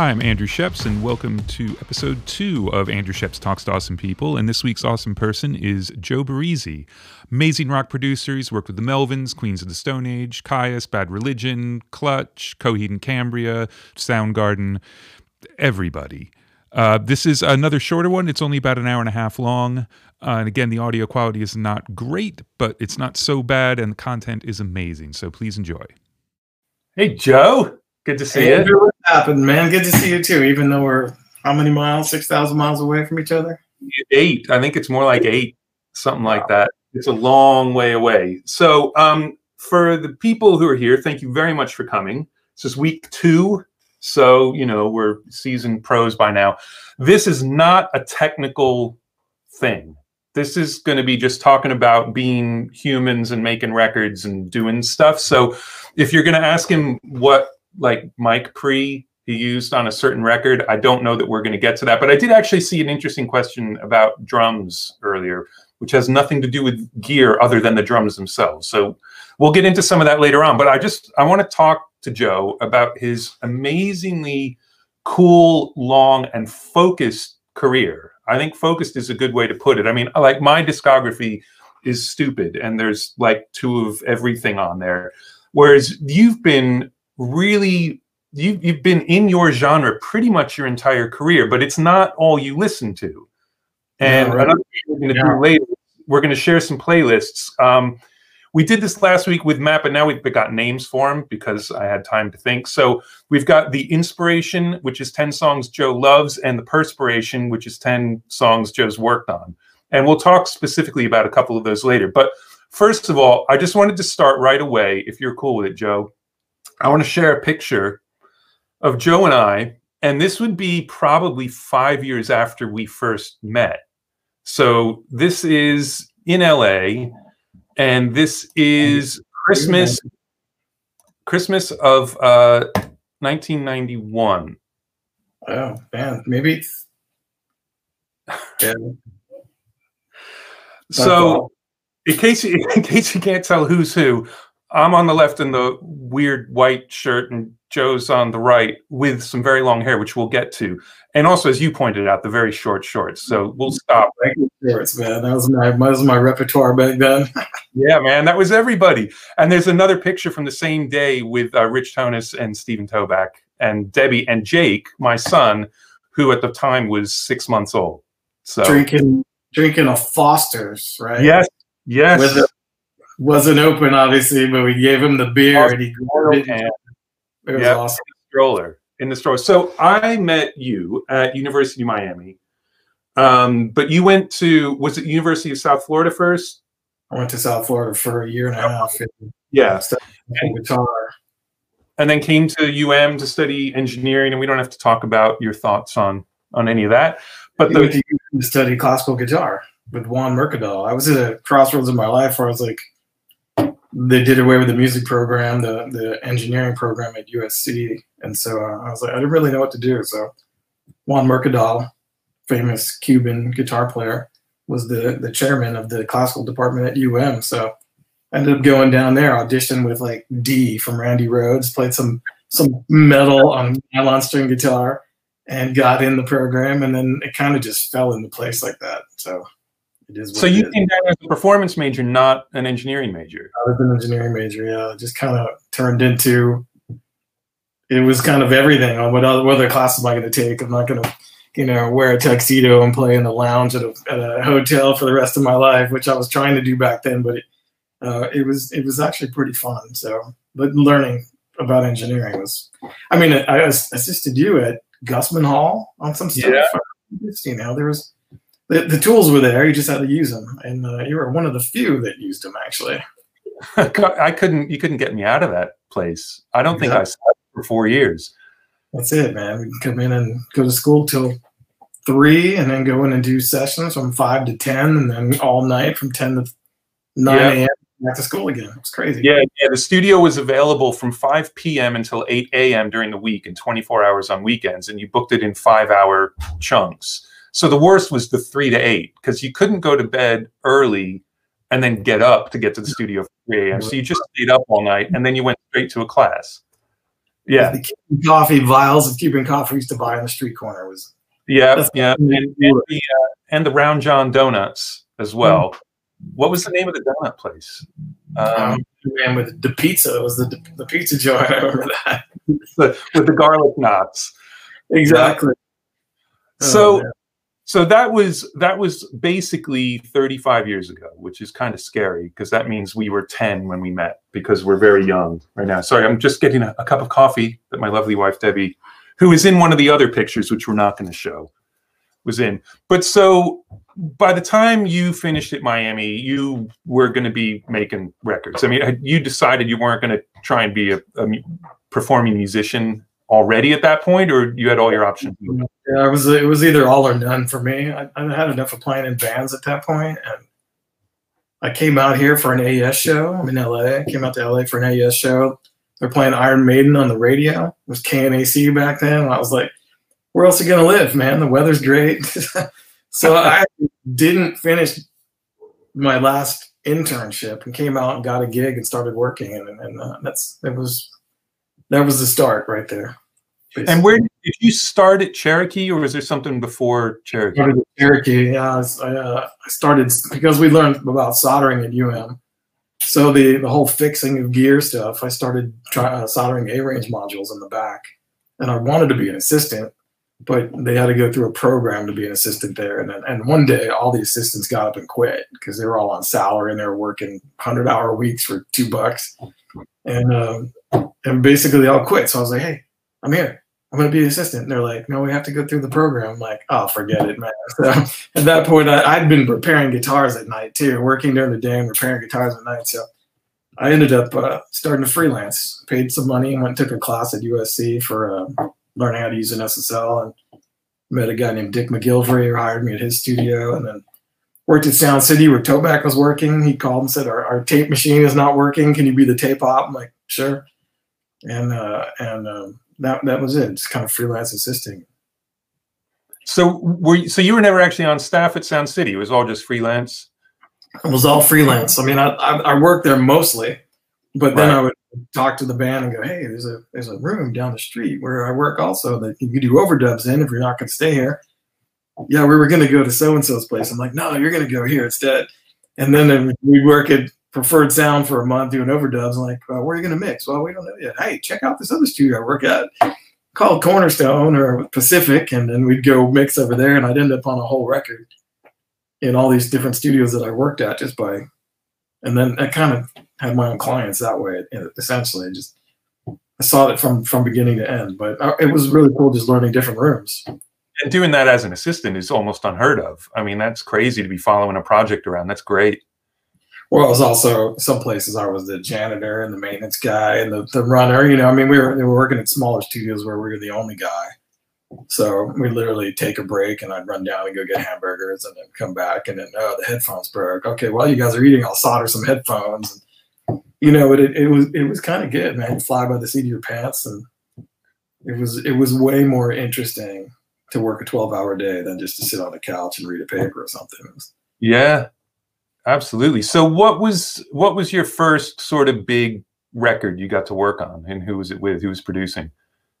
Hi, I'm Andrew Scheps, and welcome to episode two of Andrew Scheps Talks to Awesome People. And this week's awesome person is Joe Barresi. Amazing rock producer. He's worked with the Melvins, Queens of the Stone Age, Kyuss, Bad Religion, Clutch, Coheed and Cambria, Soundgarden, everybody. Uh, this is another shorter one. It's only about an hour and a half long. Uh, and again, the audio quality is not great, but it's not so bad, and the content is amazing. So please enjoy. Hey, Joe. Good to see Hey, you. What happened, man? Good to see you too. Even though we're how many miles? Six thousand miles away from each other. Eight. I think it's more like eight, something like that. It's a long way away. So, um, for the people who are here, thank you very much for coming. This is week two. So, you know, we're seasoned pros by now. This is not a technical thing. This is going to be just talking about being humans and making records and doing stuff. So, if you're going to ask him what like mic pre he used on a certain record, I don't know that we're going to get to that. But I did actually see an interesting question about drums earlier, which has nothing to do with gear other than the drums themselves. So we'll get into some of that later on. But I just I want to talk to Joe about his amazingly cool, long, and focused career. I think focused is a good way to put it. I mean, like my discography is stupid, and there's like two of everything on there. Whereas you've been really you you've been in your genre pretty much your entire career, but it's not all you listen to. And Yeah, right. another thing we're going to Yeah. do later, we're going to share some playlists. Um, we did this last week with Matt, but now we've got names for them because I had time to think. So we've got the inspiration, which is 10 songs Joe loves, and the perspiration, which is 10 songs Joe's worked on. And we'll talk specifically about a couple of those later. But first of all, I just wanted to start right away, if you're cool with it, Joe. I want to share a picture of Joe and I, and this would be probably five years after we first met. So this is in LA, and this is Christmas, Christmas of uh, 1991. Oh man, maybe. it's- Yeah. So, in case you, in case you can't tell who's who, I'm on the left in the weird white shirt, and Joe's on the right with some very long hair, which we'll get to, and also, as you pointed out, the very short shorts. So we'll stop. shorts, man. That was my that was my repertoire back then. Yeah, man, that was everybody. And there's another picture from the same day with uh, Rich Tonis and Stephen Toback and Debbie and Jake, my son, who at the time was six months old. So drinking drinking a Foster's, right? yes, yes. With it wasn't open, obviously, but we gave him the beer and he grabbed it. And It was Yeah. awesome. stroller in the store. So I met you at University of Miami. Um, but you went to was it University of South Florida first? I went to South Florida for a year and a half and Yeah. studied guitar. And then came to UM to study engineering, and we don't have to talk about your thoughts on on any of that. But the to study classical guitar with Juan Mercadal. I was at a crossroads in my life where I was like, they did away with the music program, the the engineering program at USC, and so uh, I was like, I didn't really know what to do. So Juan Mercadal, famous Cuban guitar player, was the the chairman of the classical department at UM. So ended up going down there, auditioned with like Dee from Randy Rhoads, played some some metal on nylon string guitar, and got in the program. And then it kind of just fell into place like that. So it is. So you came down as a performance major, not an engineering major. I was an engineering major. Yeah, just kind of turned into. It was kind of everything on what other what other classes am I going to take? I'm not going to, you know, wear a tuxedo and play in the lounge at a, at a hotel for the rest of my life, which I was trying to do back then. But it, uh, it was it was actually pretty fun. So, but learning about engineering was, I mean, I ass- assisted you at Gusman Hall on some stuff. Yeah. You know, there was the, the tools were there. You just had to use them, and uh, you were one of the few that used them actually. I couldn't. You couldn't get me out of that place. I don't think I slept for four years. That's it, man. We can come in and go to school till three, and then go in and do sessions from five to ten, and then all night from ten to nine Yeah. a.m. back to school again. It's crazy. Yeah, yeah. The studio was available from 5 p.m. until 8 a.m. during the week and 24 hours on weekends, and you booked it in five-hour chunks. So the worst was the three to eight because you couldn't go to bed early and then get up to get to the studio for 3 a.m. So you just stayed up all night and then you went straight to a class. Yeah. The coffee vials of Cuban coffee used to buy on the street corner was Yeah, yeah, and, and the uh, and the Round John donuts as well. What was the name of the donut place? Um, um, man with the pizza. It was the the pizza joint. I remember that with the garlic knots. exactly. So, Oh. So that was that was basically 35 years ago, which is kind of scary because that means we were 10 when we met because we're very young right now. Sorry, I'm just getting a, a cup of coffee that my lovely wife Debbie, who is in one of the other pictures, which we're not going to show, was in. But so by the time you finished at Miami, you were going to be making records. I mean, you decided you weren't going to try and be a, a performing musician already at that point, or you had all your options? Yeah, it was it was either all or none for me. I, I had enough of playing in bands at that point, and I came out here for an AES show. I'm in LA. I came out to LA for an AES show. They're playing Iron Maiden on the radio. It was KNAC back then. And I was like, where else are you gonna live, man? The weather's great. so I didn't finish my last internship and came out and got a gig and started working, and, and uh, that's it was that was the start right there. And where did you start at Cherokee, or was there something before Cherokee? Cherokee. Yeah, I, uh, I started because we learned about soldering at UM. So the the whole fixing of gear stuff, I started try, uh, soldering A range modules in the back, and I wanted to be an assistant, but they had to go through a program to be an assistant there. And and one day, all the assistants got up and quit because they were all on salary and they were working hundred hour weeks for two bucks, and um, and basically they all quit. So I was like, hey, I'm here. I'm going to be an assistant. And they're like, no, we have to go through the program. I'm like, oh, forget it, man. So at that point, I, I'd been repairing guitars at night too, working during the day and repairing guitars at night. So I ended up uh, starting to freelance, paid some money, and went and took a class at USC for uh, learning how to use an SSL and met a guy named Dick McGilvery who hired me at his studio and then worked at Sound City where Toback was working. He called and said, our, our tape machine is not working. Can you be the tape op? I'm like, sure. And, uh, and, um, that, that was it. Just kind of freelance assisting. So were you, so you were never actually on staff at Sound City? It was all just freelance. It was all freelance. I mean, I, I, I worked there mostly, but then Right. I would talk to the band and go, "Hey, there's a there's a room down the street where I work also that you can do overdubs in if you're not going to stay here." Yeah, we were going to go to so and so's place. I'm like, "No, you're going to go here instead." And then uh, we work at Preferred Sound for a month doing overdubs. I'm like, well, "Where are you going to mix?" Well, we don't know yet. Hey, check out this other studio I work at called Cornerstone or Pacific, and then we'd go mix over there, and I'd end up on a whole record in all these different studios that I worked at just by, and then I kind of had my own clients that way. Essentially, I just I saw it from from beginning to end. But it was really cool just learning different rooms. And doing that as an assistant is almost unheard of. I mean, that's crazy to be following a project around. That's great. Well, it was also some places I was the janitor and the maintenance guy and the, the runner. You know, I mean, we were we were working at smaller studios where we were the only guy. So we literally take a break and I'd run down and go get hamburgers and then come back and then oh the headphones broke. Okay, while you guys are eating, I'll solder some headphones. And, you know, it, it was it was kind of good, man. You fly by the seat of your pants, and it was it was way more interesting to work a twelve hour day than just to sit on the couch and read a paper or something. Yeah, absolutely. So what was what was your first sort of big record you got to work on, and who was it with? Who was producing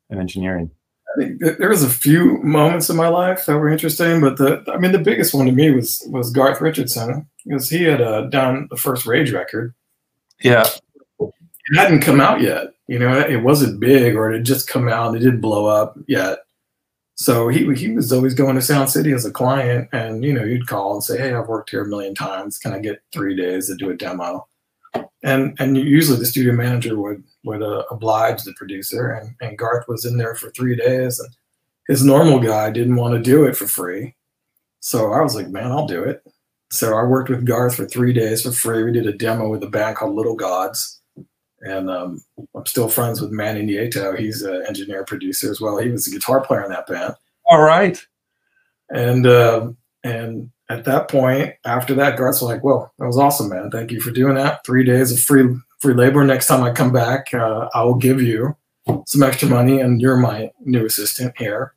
and engineering? I think there was a few moments in my life that were interesting, but the I mean the biggest one to me was was Garth Richardson because he had uh, done the first Rage record. Yeah, It hadn't come out yet, you know. It wasn't big, or it had just come out. It didn't blow up yet. So he he was always going to Sound City as a client, and you know you'd call and say, "Hey, I've worked here a million times. Can I get three days to do a demo?" And and usually the studio manager would would uh, oblige the producer, and, and Garth was in there for three days, and his normal guy didn't want to do it for free, so I was like, "Man, I'll do it." So I worked with Garth for three days for free. We did a demo with a band called Little Gods, and um, I'm still friends with Manny Nieto. He's an engineer producer as well. He was a guitar player in that band. all right. And uh, and at that point, after that, Garth's like, "Well, that was awesome, man. Thank you for doing that. Three days of free free labor. Next time I come back, uh, I will give you some extra money, and you're my new assistant here.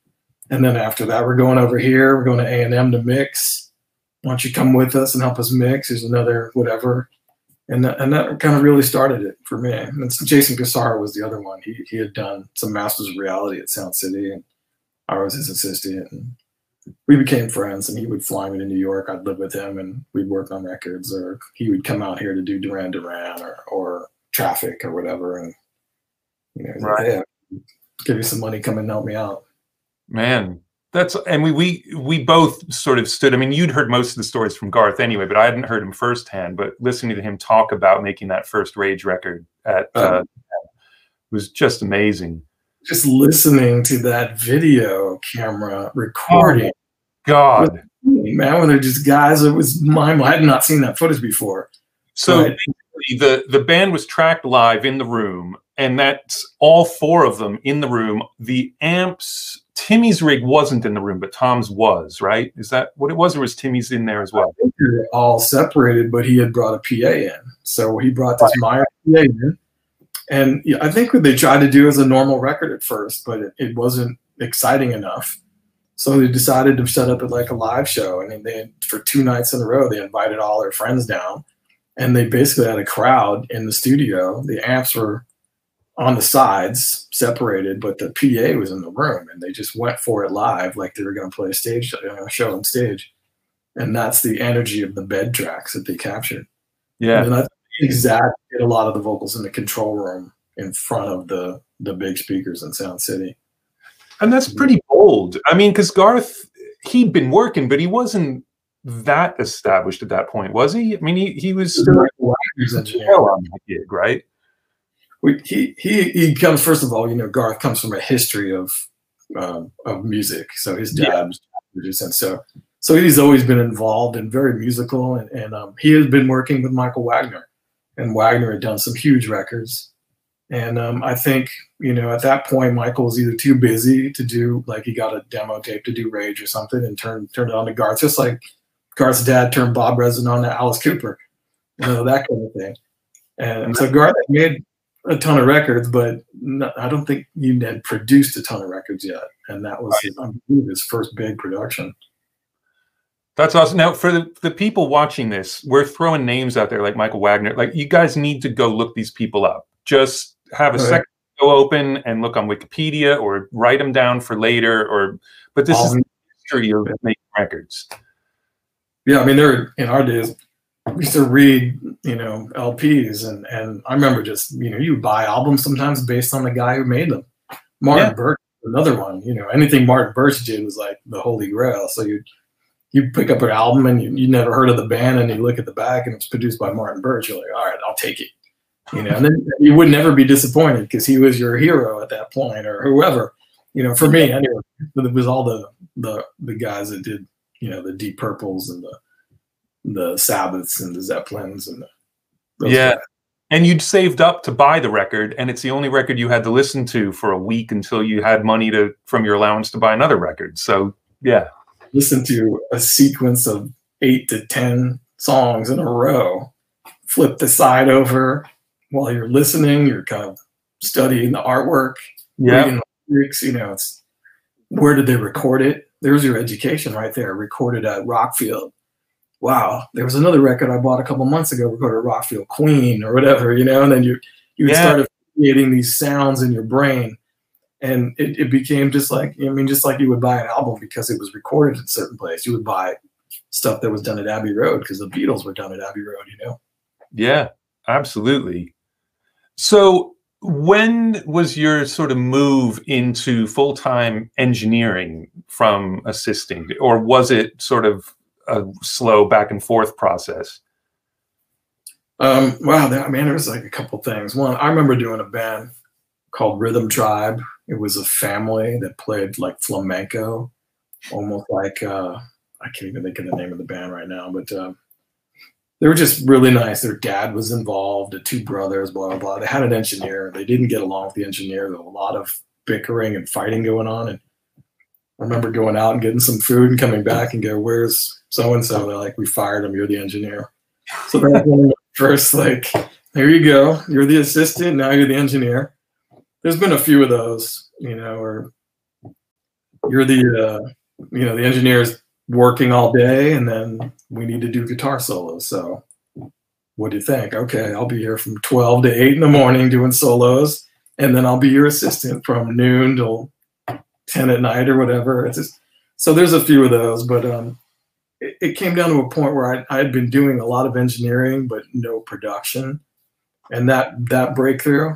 And then after that, we're going over here. We're going to A and M to mix. Why don't you come with us and help us mix? There's another whatever. And that, and that kind of really started it for me. And Jason Corsaro was the other one. He he had done some Masters of Reality at Sound City, and I was his assistant. And we became friends, and he would fly me to New York. I'd live with him, and we'd work on records, or he would come out here to do Duran Duran or or Traffic or whatever, and you know, right. Like, hey, give you some money, come and help me out. Man, that's and we we we both sort of stood. I mean, you'd heard most of the stories from Garth anyway, but I hadn't heard him firsthand. But listening to him talk about making that first Rage record at uh, um, was just amazing. Just listening to that video camera recording, oh, God, man, when they're just guys, it was mind. I had not seen that footage before. So but, the the band was tracked live in the room, and that's all four of them in the room. The amps Timmy's rig wasn't in the room, but Tom's was, right? Is that what it was, or was Timmy's in there as well? All separated, but he had brought a PA in. So he brought this Meyer PA in. And yeah, I think what they tried to do is a normal record at first, but it, it wasn't exciting enough. So they decided to set up it like a live show. And they for two nights in a row, they invited all their friends down. And they basically had a crowd in the studio. The amps were on the sides, separated, but the PA was in the room, and they just went for it live, like they were going to play a stage you know, show on stage. And that's the energy of the bed tracks that they captured. Yeah, and that's exactly a lot of the vocals in the control room in front of the the big speakers in Sound City. And that's mm-hmm. pretty bold. I mean, because Garth, he'd been working, but he wasn't that established at that point, was he? I mean, he, he was still like on that gig, right? We, he he he comes first of all. You know, Garth comes from a history of um, of music. So his dad yeah. was producing. So so he's always been involved and very musical. And, and um, he has been working with Michael Wagner, and Wagner had done some huge records. And um, I think you know at that point Michael was either too busy to do like he got a demo tape to do Rage or something and turned turned it on to Garth, just like Garth's dad turned Bob Ezrin on to Alice Cooper, you know that kind of thing. And so Garth made a ton of records, but no, I don't think you had produced a ton of records yet, and that was right. his, his first big production. That's awesome. Now, for the, the people watching this, we're throwing names out there like Michael Wagner. Like, you guys need to go look these people up. Just have a right. second go open and look on Wikipedia or write them down for later. Or, but this is um, the history of making records. Yeah, I mean, they're in our days used to read, you know, LPs, and and I remember just you know you buy albums sometimes based on the guy who made them. Martin yeah. Birch, another one. You know, anything Martin Birch did was like the holy grail. So you you pick up an album and you, you never heard of the band, and you look at the back and it's produced by Martin Birch. You're like, all right, I'll take it. You know, and then you would never be disappointed because he was your hero at that point, or whoever. You know, for me anyway, it was all the the the guys that did you know the Deep Purples and the the Sabbaths and the Zeppelins and the, yeah. Guys. And you'd saved up to buy the record, and it's the only record you had to listen to for a week until you had money to from your allowance to buy another record. So yeah, listen to a sequence of eight to ten songs in a row. Flip the side over while you're listening. You're kind of studying the artwork, yeah. reading the lyrics. You know, it's where did they record it? There's your education right there. Recorded at Rockfield wow, there was another record I bought a couple months ago recorded Rockfield Queen or whatever, you know, and then you you yeah. started creating these sounds in your brain. And it, it became just like I mean, just like you would buy an album because it was recorded in a certain place. You would buy stuff that was done at Abbey Road because the Beatles were done at Abbey Road, you know. Yeah, absolutely. So when was your sort of move into full-time engineering from assisting or was it sort of a slow back and forth process? Um, wow, I mean, there was like a couple things. One, I remember doing a band called Rhythm Tribe. It was a family that played like flamenco, almost like uh, I can't even think of the name of the band right now, but uh, they were just really nice. Their dad was involved, the two brothers, blah blah blah. They had an engineer. They didn't get along with the engineer. There was a lot of bickering and fighting going on, and I remember going out and getting some food and coming back and go, "Where's so and so?" They're like, "We fired him. You're the engineer." So first like, "There you go. You're the assistant. Now you're the engineer." There's been a few of those, you know, or you're the, uh, you know, the engineer is working all day, and then we need to do guitar solos. So what do you think? Okay, I'll be here from 12 to 8 in the morning doing solos, and then I'll be your assistant from noon till 10 at night or whatever. It's just, so there's a few of those, but um, it, it came down to a point where I, I had been doing a lot of engineering, but no production. And that, that breakthrough,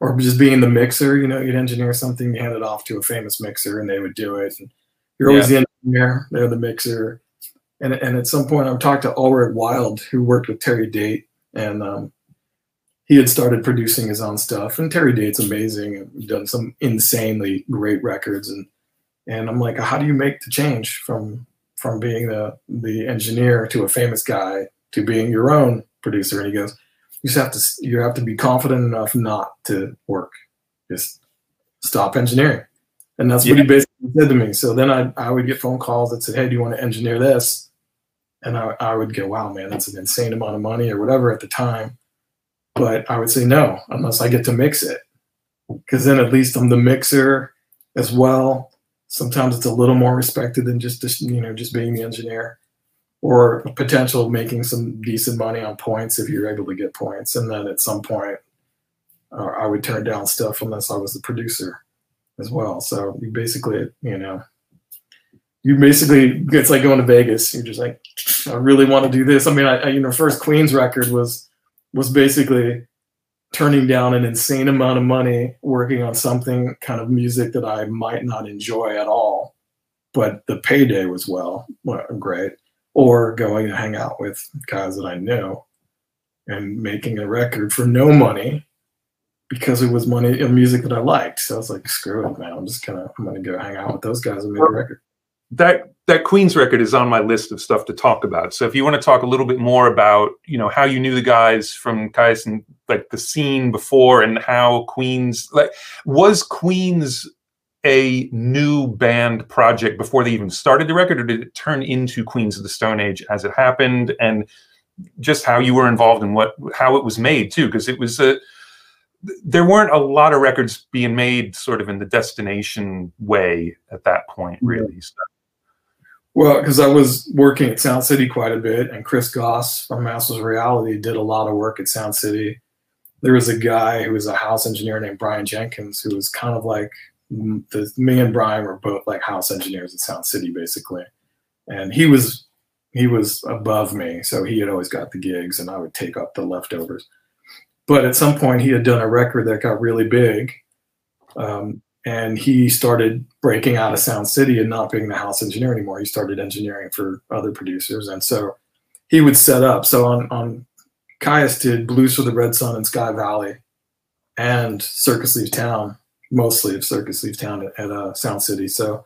or just being the mixer, you know, you'd engineer something, you hand it off to a famous mixer and they would do it. And you're always Yeah. the engineer, they're the mixer. And, and at some point, I talked to Ulrich Wild, who worked with Terry Date, and um, he had started producing his own stuff. And Terry Date's amazing and done some insanely great records. And and I'm like, how do you make the change from from being the the engineer to a famous guy to being your own producer? And he goes, you just have to you have to be confident enough not to work, just stop engineering. And that's what he basically said to me. So then I, I would get phone calls that said, Hey, do you want to engineer this? And I, I would go, Wow, man, that's an insane amount of money or whatever at the time. But I would say no, unless I get to mix it. Because then at least I'm the mixer as well. Sometimes it's a little more respected than just, you know, just being the engineer. Or potential making some decent money on points if you're able to get points. And then at some point, uh, I would turn down stuff unless I was the producer as well. So you basically, you know, you basically it's like going to Vegas. You're just like, I really want to do this. I mean, I, I you know, first Queen's record was was basically turning down an insane amount of money working on something kind of music that I might not enjoy at all, but the payday was well, well great. Or going to hang out with guys that I knew and making a record for no money because it was money of music that I liked. So I was like, screw it, man. I'm just gonna I'm gonna go hang out with those guys and make a record. that that Queen's record is on my list of stuff to talk about. So if you want to talk a little bit more about, you know, how you knew the guys from Kyuss and like the scene before and how Queen's like was Queen's a new band project before they even started the record, or did it turn into Queens of the Stone Age as it happened? And just how you were involved in what how it was made too, because it was a there weren't a lot of records being made sort of in the destination way at that point, really. So, Well, because I was working at Sound City quite a bit, and Chris Goss from Masters Reality did a lot of work at Sound City. There was a guy who was a house engineer named Brian Jenkins, who was kind of like the, me and Brian were both like house engineers at Sound City, basically. And he was he was above me, so he had always got the gigs, and I would take up the leftovers. But at some point, he had done a record that got really big, um, and he started breaking out of Sound City and not being the house engineer anymore. He started engineering for other producers, and so he would set up. So on on Kyuss did Blues for the Red Sun and Sky Valley, and Circus Leaves Town, mostly of Circus Leaves Town at, at uh, Sound City. So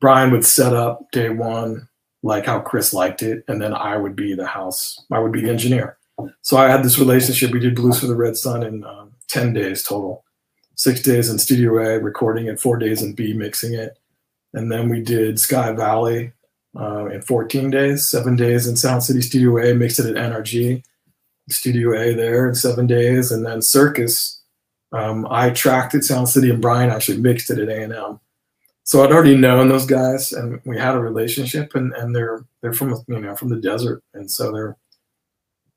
Brian would set up day one like how Chris liked it, and then I would be the house. I would be the engineer. So I had this relationship. We did Blues for the Red Sun in um, ten days total six days in Studio A, recording it, four days in B, mixing it. And then we did Sky Valley uh, in 14 days, seven days in Sound City Studio A, mixed it at NRG, Studio A there in seven days. And then Circus, um, I tracked at Sound City and Brian actually mixed it at A&M. So I'd already known those guys and we had a relationship and, and they're, they're from, you know, from the desert. And so they're,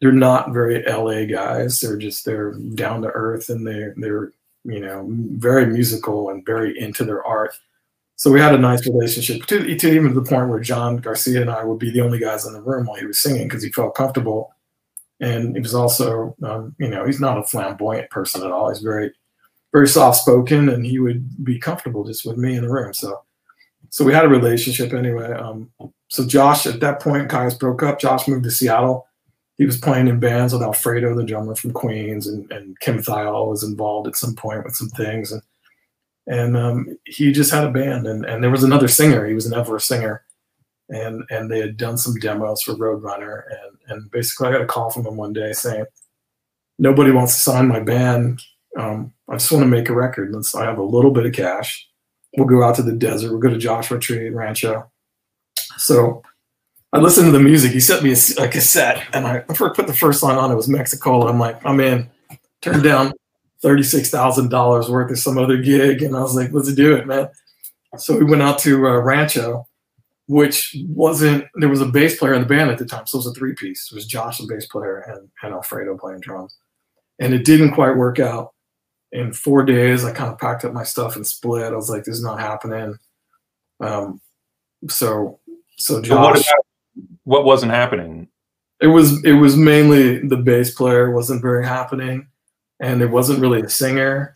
they're not very LA guys. They're just, they're down to earth and they're, they're, you know, very musical and very into their art. So we had a nice relationship to, to even to the point where John Garcia and I would be the only guys in the room while he was singing because he felt comfortable. And he was also, um, you know, he's not a flamboyant person at all. He's very, very soft spoken, and he would be comfortable just with me in the room. So, so we had a relationship anyway. Um, so Josh, at that point, guys broke up. Josh moved to Seattle he was playing in bands with Alfredo, the drummer from Queens, and, and Kim Thayil was involved at some point with some things. And and um, he just had a band, and, and there was another singer. He was an Everest singer, and and they had done some demos for Roadrunner, and and basically I got a call from him one day saying, nobody wants to sign my band. Um, I just want to make a record. Let's. I have a little bit of cash. We'll go out to the desert. We'll go to Joshua Tree Rancho. So I listened to the music. He sent me a, a cassette, and I put the first song on. It was Mexicola. I'm like, I'm in. Turned down thirty-six thousand dollars worth of some other gig, and I was like, let's do it, man. So we went out to uh, Rancho, which wasn't there was a bass player in the band at the time, so it was a three piece. It was Josh, the bass player, and, and Alfredo playing drums. And it didn't quite work out. In four days, I kind of packed up my stuff and split. I was like, "This is not happening." Um, so, so Josh. But what, wasn't happening? It was it was mainly the bass player wasn't very happening, and it wasn't really a singer,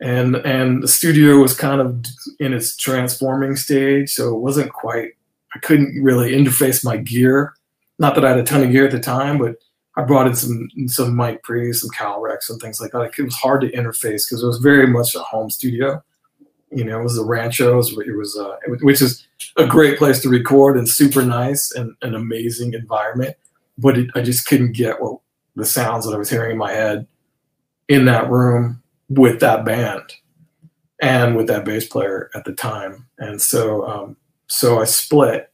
and and the studio was kind of in its transforming stage, so it wasn't quite I couldn't really interface my gear. Not that I had a ton of gear at the time, but I brought in some some mic pre, some Calrecs, and things like that. It was hard to interface because it was very much a home studio. You know, it was the Ranchos. It was, uh, which is a great place to record and super nice and an amazing environment. But it, I just couldn't get what the sounds that I was hearing in my head in that room with that band and with that bass player at the time. And so um, so I split,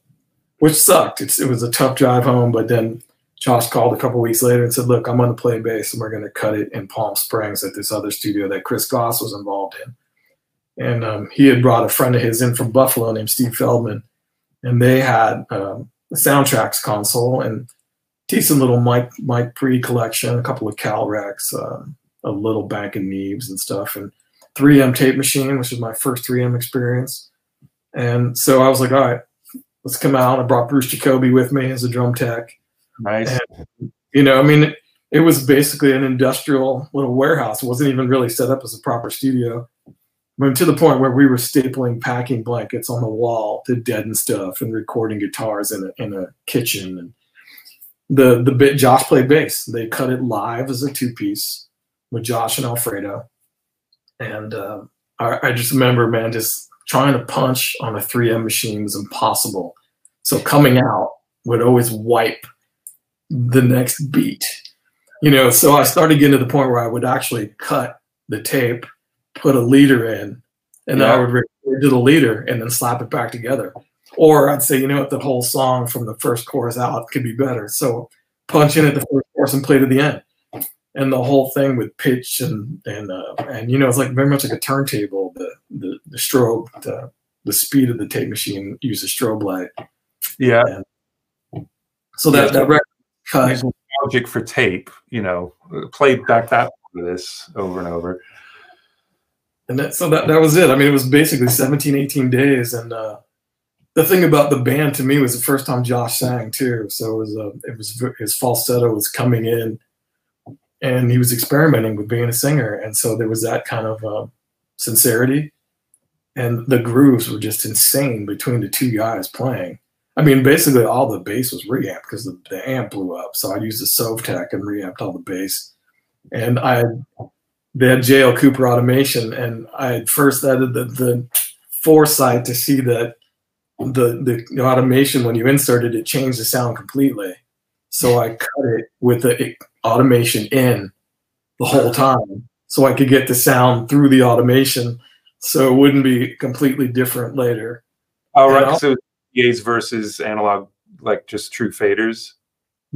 which sucked. It's, it was a tough drive home, but then Josh called a couple weeks later and said, "Look, I'm going to play bass, and we're going to cut it in Palm Springs at this other studio that Chris Goss was involved in." And um, he had brought a friend of his in from Buffalo named Steve Feldman, and they had um, a Soundtracs console and decent little mic mic pre collection, a couple of Calrecs, um, a little bank of Neves and stuff, and 3M tape machine, which was my first 3M experience. And so I was like, all right, let's come out. I brought Bruce Jacoby with me as a drum tech. Nice. And, you know, I mean, it was basically an industrial little warehouse. It wasn't even really set up as a proper studio. I mean, to the point where we were stapling packing blankets on the wall to deaden stuff and recording guitars in a, in a kitchen. And the the bit Josh played bass. They cut it live as a two piece with Josh and Alfredo. And uh, I, I just remember, man, just trying to punch on a 3M machine was impossible. So coming out would always wipe the next beat. You know, so I started getting to the point where I would actually cut the tape, put a leader in, and yeah. then I would record to the leader and then slap it back together. Or I'd say, you know what, the whole song from the first chorus out could be better. So punch in at the first chorus and play to the end and the whole thing with pitch and and uh, and you know it's like very much like a turntable. The the, the strobe, the, the speed of the tape machine uses a strobe light. Yeah. And so that yeah, that record cut. Logic for tape, you know, played back that this over and over. And that, so that, that was it. I mean, it was basically 17, 18 days. And uh, the thing about the band to me was the first time Josh sang too. So it was, uh, it was his falsetto was coming in and he was experimenting with being a singer and so there was that kind of uh, sincerity and the grooves were just insane between the two guys playing i mean basically all the bass was reamped because the, the, amp blew up so i used the sovtek and reamped all the bass and i they had jl cooper automation and i had first added the, the foresight to see that the, the, automation when you inserted it changed the sound completely so I cut it with the automation in the whole time so I could get the sound through the automation so it wouldn't be completely different later. All right. So PAs versus analog, like just true faders.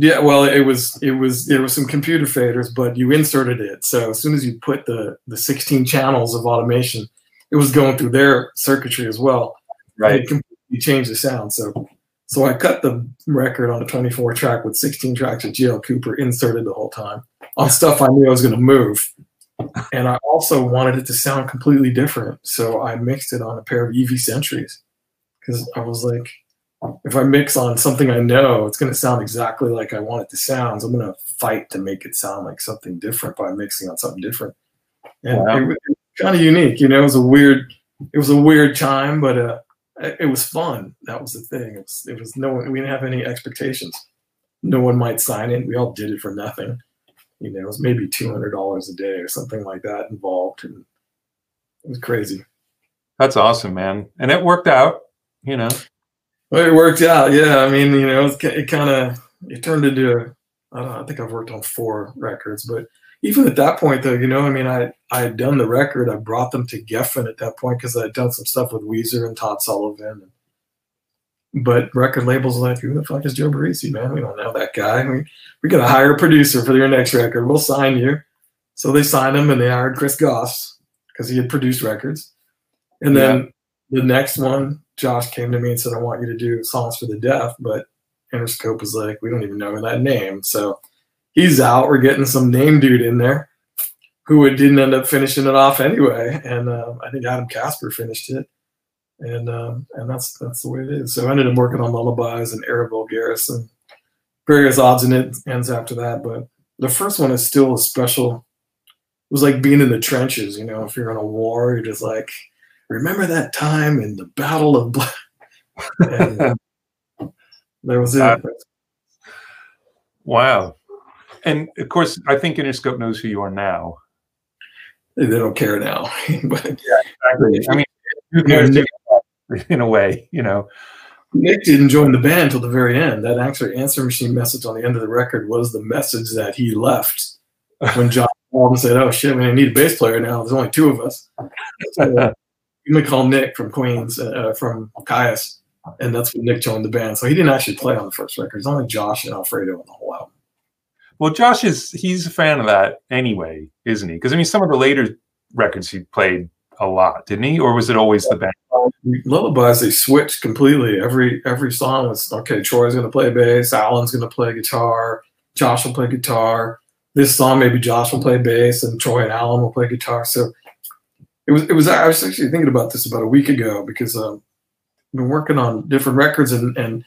Yeah, well, it was it was there was some computer faders, but you inserted it. So as soon as you put the the 16 channels of automation, it was going through their circuitry as well. Right. It completely changed the sound. So so I cut the record on a 24 track with 16 tracks of JL Cooper inserted the whole time on stuff I knew I was going to move. And I also wanted it to sound completely different. So I mixed it on a pair of EV Sentries because I was like, if I mix on something I know, it's going to sound exactly like I want it to sound. So I'm going to fight to make it sound like something different by mixing on something different. And wow. it, it, was kind of unique. You know, it was a weird, it was a weird time, but uh, it was fun. That was the thing. It was, it was no one, we didn't have any expectations. No one might sign it. We all did it for nothing. You know, it was maybe $200 a day or something like that involved. And it was crazy. That's awesome, man. And it worked out, you know. Well, it worked out. Yeah. I mean, you know, it, it kind of, it turned into, I don't know, I think I've worked on four records, but even at that point though, you know, I mean, I I had done the record. I brought them to Geffen at that point because I had done some stuff with Weezer and Todd Sullivan. But record labels like, who the fuck is Joe Barresi, man? We don't know that guy. We we gotta hire a producer for your next record. We'll sign you. So they signed him and they hired Chris Goss because he had produced records. And then. The next one Josh came to me and said, "I want you to do songs for the deaf," but Interscope was like, "We don't even know that name." So he's out. We're getting some name dude in there who didn't end up finishing it off anyway. And uh, I think Adam Kasper finished it. And um, and that's that's the way it is. So I ended up working on Lullabies and Era Vulgaris and various odds and ends after that. But the first one is still a special. It was like being in the trenches, you know. If you're in a war, you're just like, remember that time in the Battle of. And, there was it. Uh, wow. And of course, I think Interscope knows who you are now. They don't care now. but yeah, exactly. I mean, who cares in a way, you know? Nick didn't join the band until the very end. That actually answer machine message on the end of the record was the message that he left when John called and said, "Oh shit, man, I need a bass player now. There's only two of us." So, uh, you may call Nick from Queens, uh, from Kyuss, and that's when Nick joined the band. So he didn't actually play on the first record. It's only Josh and Alfredo on the whole album. Well, Josh is he's a fan of that anyway, isn't he? Because I mean, some of the later records he played a lot, didn't he? Or was it always the band? Lullabies they switched completely. Every every song was okay. Troy's going to play bass. Alan's going to play guitar. Josh will play guitar. This song maybe Josh will play bass, and Troy and Alan will play guitar. So it was it was. I was actually thinking about this about a week ago because um, I've been working on different records and and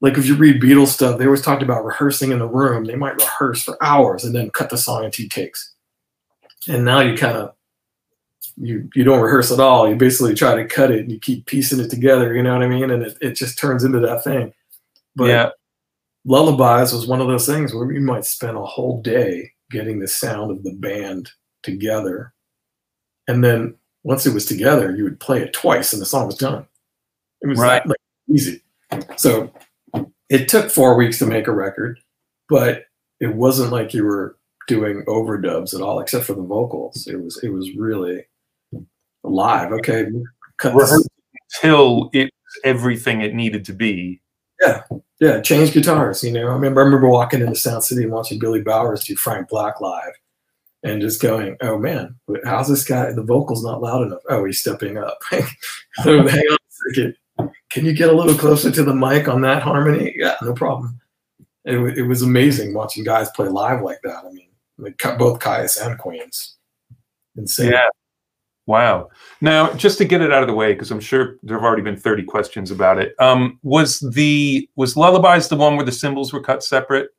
like if you read Beatles stuff, they always talked about rehearsing in the room. They might rehearse for hours and then cut the song in two takes. And now you kind of you you don't rehearse at all. You basically try to cut it and you keep piecing it together. You know what I mean? And it, it just turns into that thing. But yeah. Lullabies was one of those things where you might spend a whole day getting the sound of the band together. And then once it was together, you would play it twice and the song was done. It was right. like easy. So it took four weeks to make a record, but it wasn't like you were doing overdubs at all, except for the vocals. It was it was really live. Okay, cut until it everything it needed to be. Yeah, yeah. Change guitars. You know, I remember, I remember walking into Sound City and watching Billy Bowers do Frank Black live, and just going, "Oh man, how's this guy? The vocals not loud enough. Oh, he's stepping up. Hang on a second can you get a little closer to the mic on that harmony? Yeah, no problem. It, it was amazing watching guys play live like that. I mean, like both Kyuss and Queens. Insane. Yeah. Wow. Now, just to get it out of the way, because I'm sure there have already been 30 questions about it. Um, was the was Lullabies the one where the cymbals were cut separate?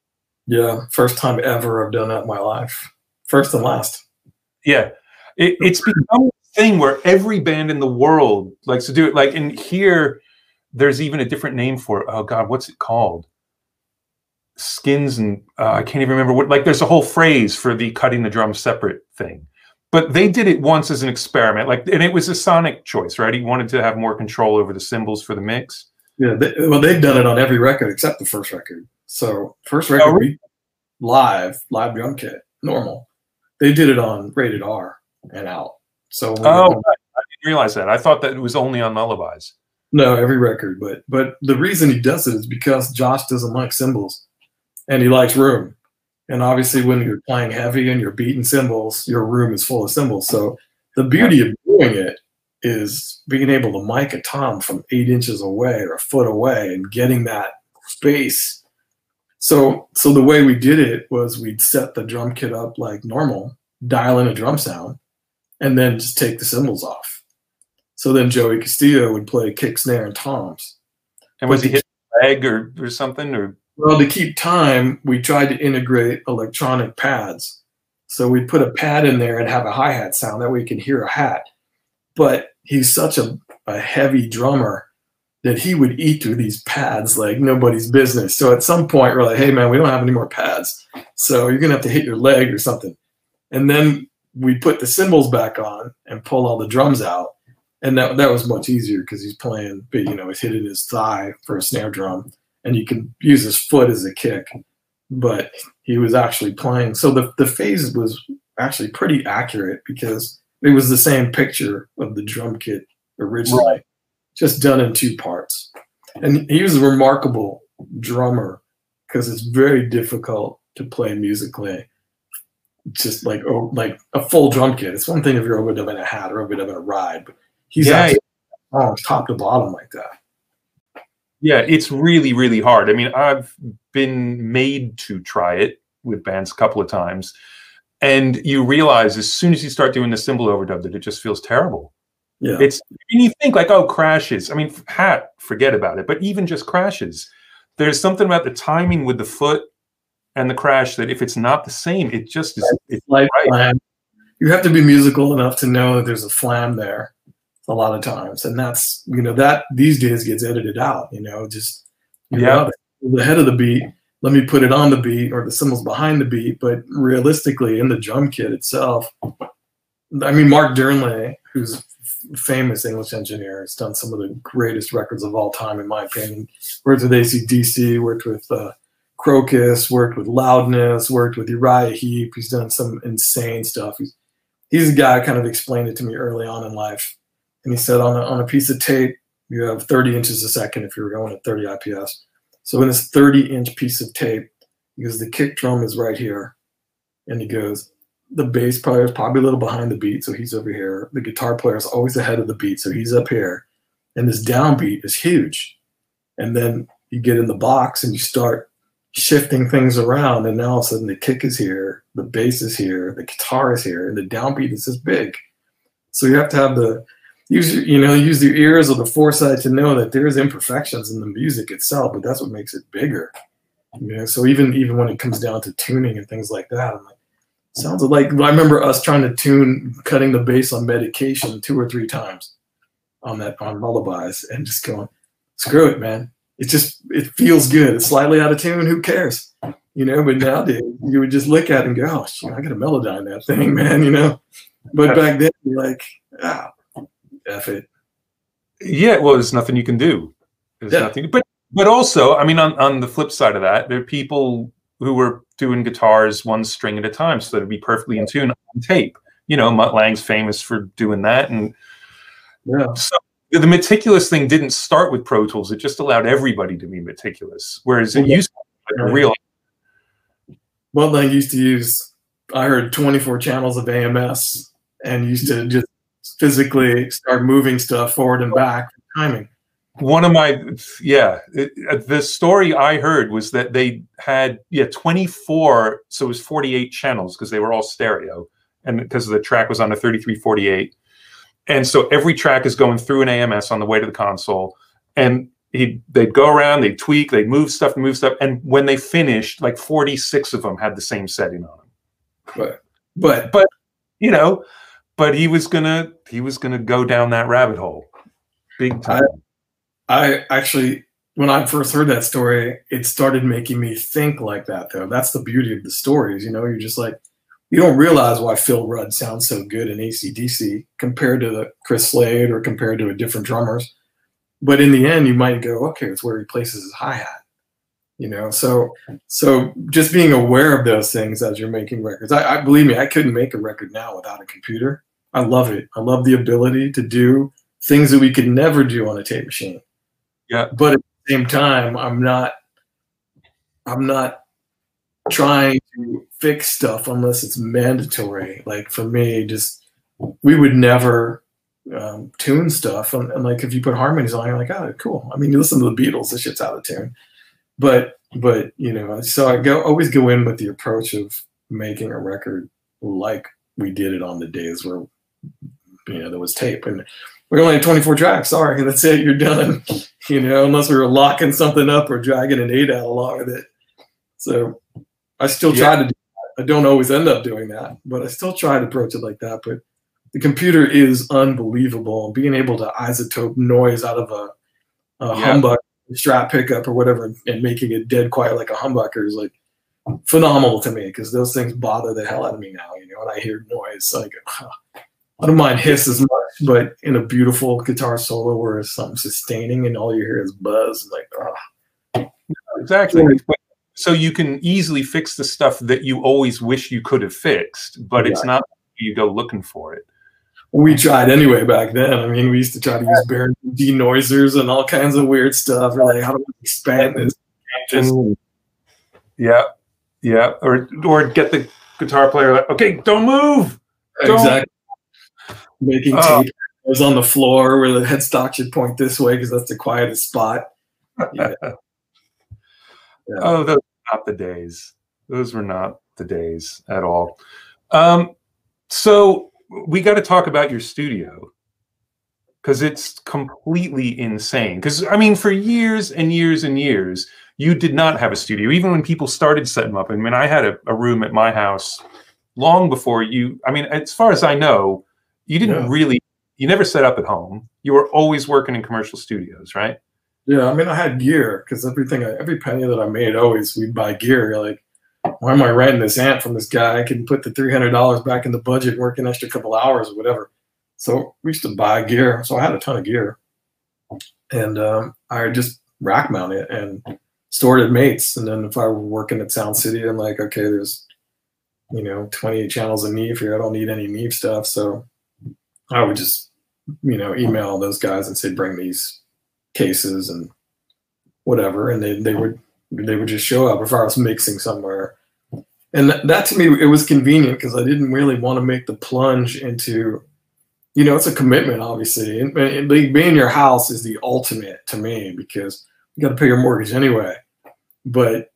Yeah, first time ever I've done that in my life. First and last. Yeah. It, it's become a thing where every band in the world likes to do it. Like in here, there's even a different name for it. Oh God, what's it called? Skins and uh, I can't even remember what. Like, there's a whole phrase for the cutting the drum separate thing. But they did it once as an experiment, like, and it was a sonic choice, right? He wanted to have more control over the cymbals for the mix. Yeah, they, well, they've done it on every record except the first record. So first record, oh, really? live, live drum kit, normal. They did it on rated R and out. So oh, I didn't realize that. I thought that it was only on lullabies. No, every record, but but the reason he does it is because Josh doesn't like cymbals, and he likes room. And obviously, when you're playing heavy and you're beating cymbals, your room is full of cymbals. So the beauty of doing it is being able to mic a tom from eight inches away or a foot away and getting that space. So so the way we did it was we'd set the drum kit up like normal, dial in a drum sound, and then just take the cymbals off so then Joey Castillo would play kick, snare, and toms. And was he hitting leg or, or something? Or well, to keep time, we tried to integrate electronic pads. So we'd put a pad in there and have a hi hat sound that we can hear a hat. But he's such a, a heavy drummer that he would eat through these pads like nobody's business. So at some point, we're like, hey, man, we don't have any more pads. So you're going to have to hit your leg or something. And then we put the cymbals back on and pull all the drums out and that that was much easier because he's playing, but you know, he's hitting his thigh for a snare drum, and you can use his foot as a kick. But he was actually playing, so the the phase was actually pretty accurate because it was the same picture of the drum kit originally, right. Just done in two parts. And he was a remarkable drummer because it's very difficult to play musically just like oh, like a full drum kit. It's one thing if you're overdubbing a hat or overdubbing a ride, but He's yeah, songs top to bottom like that. Yeah, it's really, really hard. I mean, I've been made to try it with bands a couple of times. And you realize as soon as you start doing the cymbal overdub that it just feels terrible. Yeah. It's and you think like, oh, crashes. I mean, hat, forget about it. But even just crashes, there's something about the timing with the foot and the crash that if it's not the same, it just is. It's like right. You have to be musical enough to know that there's a flam there a lot of times. And that's, you know, that these days gets edited out, you know, just you Yeah. know, the head of the beat, let me put it on the beat or the cymbals behind the beat. But realistically, in the drum kit itself, I mean, Mark Dearnley, who's famous English engineer, has done some of the greatest records of all time, in my opinion. Worked with ACDC, worked with uh, Krokus, worked with Loudness, worked with Uriah Heep. He's done some insane stuff. He's, he's a guy kind of explained it to me early on in life. And he said on a, on a piece of tape, you have 30 inches a second if you're going at 30 IPS. So in this 30 inch piece of tape, because the kick drum is right here, and he goes, the bass player is probably a little behind the beat, so he's over here. The guitar player is always ahead of the beat, so he's up here. And this downbeat is huge. And then you get in the box and you start shifting things around, and now all of a sudden the kick is here, the bass is here, the guitar is here, and the downbeat is this big. So you have to have the use your- you know use your ears or the foresight to know that there's imperfections in the music itself, but that's what makes it bigger. You know, so even even when it comes down to tuning and things like that, I'm like, sounds like I remember us trying to tune cutting the bass on medication two or three times on that on lullabies and just going, screw it, man. It just it feels good. It's slightly out of tune. Who cares? You know, but nowadays you would just look at it and go, oh, I got a melodyne that thing, man. You know, but back then you're like, ah, f it. Yeah, well, there's nothing you can do. There's Yeah. nothing. But but also, I mean, on, on the flip side of that, there are people who were doing guitars one string at a time, so that it'd be perfectly in tune on tape. You know, Mutt Lange's famous for doing that, and Yeah, so the meticulous thing didn't start with Pro Tools. It just allowed everybody to be meticulous. Whereas it Yeah. used to be like a real well, I used to use. I heard 24 channels of AMS and used to just physically start moving stuff forward and back for timing. One of my yeah it, uh, the story i heard was that they had yeah 24 so it was 48 channels because they were all stereo and because the track was on a 3348 and so every track is going through an ams on the way to the console and he they'd go around they'd tweak they'd move stuff move stuff and when they finished like 46 of them had the same setting on them But but you know but he was gonna he was gonna go down that rabbit hole big time. I actually, when I first heard that story, it started making me think like that. Though that's the beauty of the stories. You know, you're just like, you don't realize why Phil Rudd sounds so good in ACDC compared to the Chris Slade or compared to a different drummers. But in the end, you might go, okay, it's where he places his hi hat. You know, so so just being aware of those things as you're making records. I, I believe me, I couldn't make a record now without a computer. I love it. I love the ability to do things that we could never do on a tape machine yeah. But at the same time i'm not i'm not trying to fix stuff unless it's mandatory. Like for me just we would never um, tune stuff. And, and like if you put harmonies on you're like oh cool. I mean you listen to the beatles this shit's out of tune. But but you know so i go always go in with the approach of making a record like we did it on the days where you know there was tape. And we only have 24 tracks sorry that's it you're done you know, unless we were locking something up or dragging an ADAT along with it. So I still try to do that. I don't always end up doing that, but I still try to approach it like that. But the computer is unbelievable. Being able to iZotope noise out of a, a Yeah. humbucker, strat pickup or whatever, and making it dead quiet like a humbucker is like phenomenal to me because those things bother the hell out of me now. You know, when I hear noise, like I don't mind hiss as much, but in a beautiful guitar solo where it's something sustaining and all you hear is buzz, like oh, exactly. So you can easily fix the stuff that you always wish you could have fixed, but it's not you go looking for it. we tried anyway back then. I mean, we used to try to use Baron denoisers and all kinds of weird stuff. We're like, how do we expand this? Just, Yeah, yeah, or or get the guitar player like, okay, don't move. Don't- exactly. Making Oh. tape was on the floor where the headstock should point this way because that's the quietest spot. Yeah. Yeah. Oh, those were not the days. Those were not the days at all. Um, so we got to talk about your studio because it's completely insane. Because I mean, for years and years and years, you did not have a studio. Even when people started setting up, I mean, I had a, a room at my house long before you. I mean, as far as I know, you didn't yeah. really. You never set up at home. You were always working in commercial studios, right? Yeah, I mean, I had gear because everything, every penny that I made, always we'd buy gear. You're like, why am I renting this amp from this guy? I can put the three hundred dollars back in the budget, work an extra couple hours or whatever. So we used to buy gear. So I had a ton of gear, and um, I just rack mount it and stored at mates. And then if I were working at Sound City, I'm like, okay, there's you know 28 channels of Neve here. I don't need any Neve stuff, so I would just you know email those guys and say, bring these cases and whatever, and they they would they would just show up if I was mixing somewhere. And that, that to me, it was convenient because I didn't really want to make the plunge into, you know, it's a commitment, obviously. And, and being in your house is the ultimate to me because you got to pay your mortgage anyway. But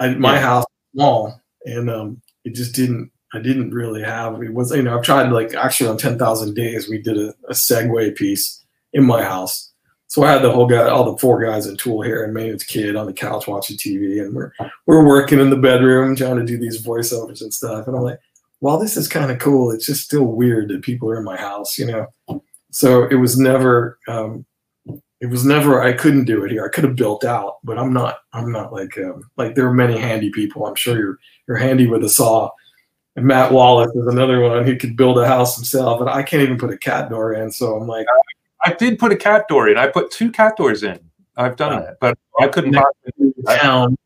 I, my yeah. house small, and um, it just didn't. I didn't really have. It was, you know, I've tried like actually on ten thousand days, we did a, a segue piece in my house, so I had the whole guy, all the four guys in Tool here, and Maynard's kid on the couch watching TV, and we're we're working in the bedroom trying to do these voiceovers and stuff. And I'm like, while this is kind of cool, it's just still weird that people are in my house, you know. So it was never, um, it was never. I couldn't do it here. I could have built out, but I'm not. I'm not like um, like there are many handy people. I'm sure you're you're handy with a saw. And Matt Wallace is another one who could build a house himself, and I can't even put a cat door in. So I'm like, I did put a cat door in. I put two cat doors in. I've done that, but I couldn't. Down.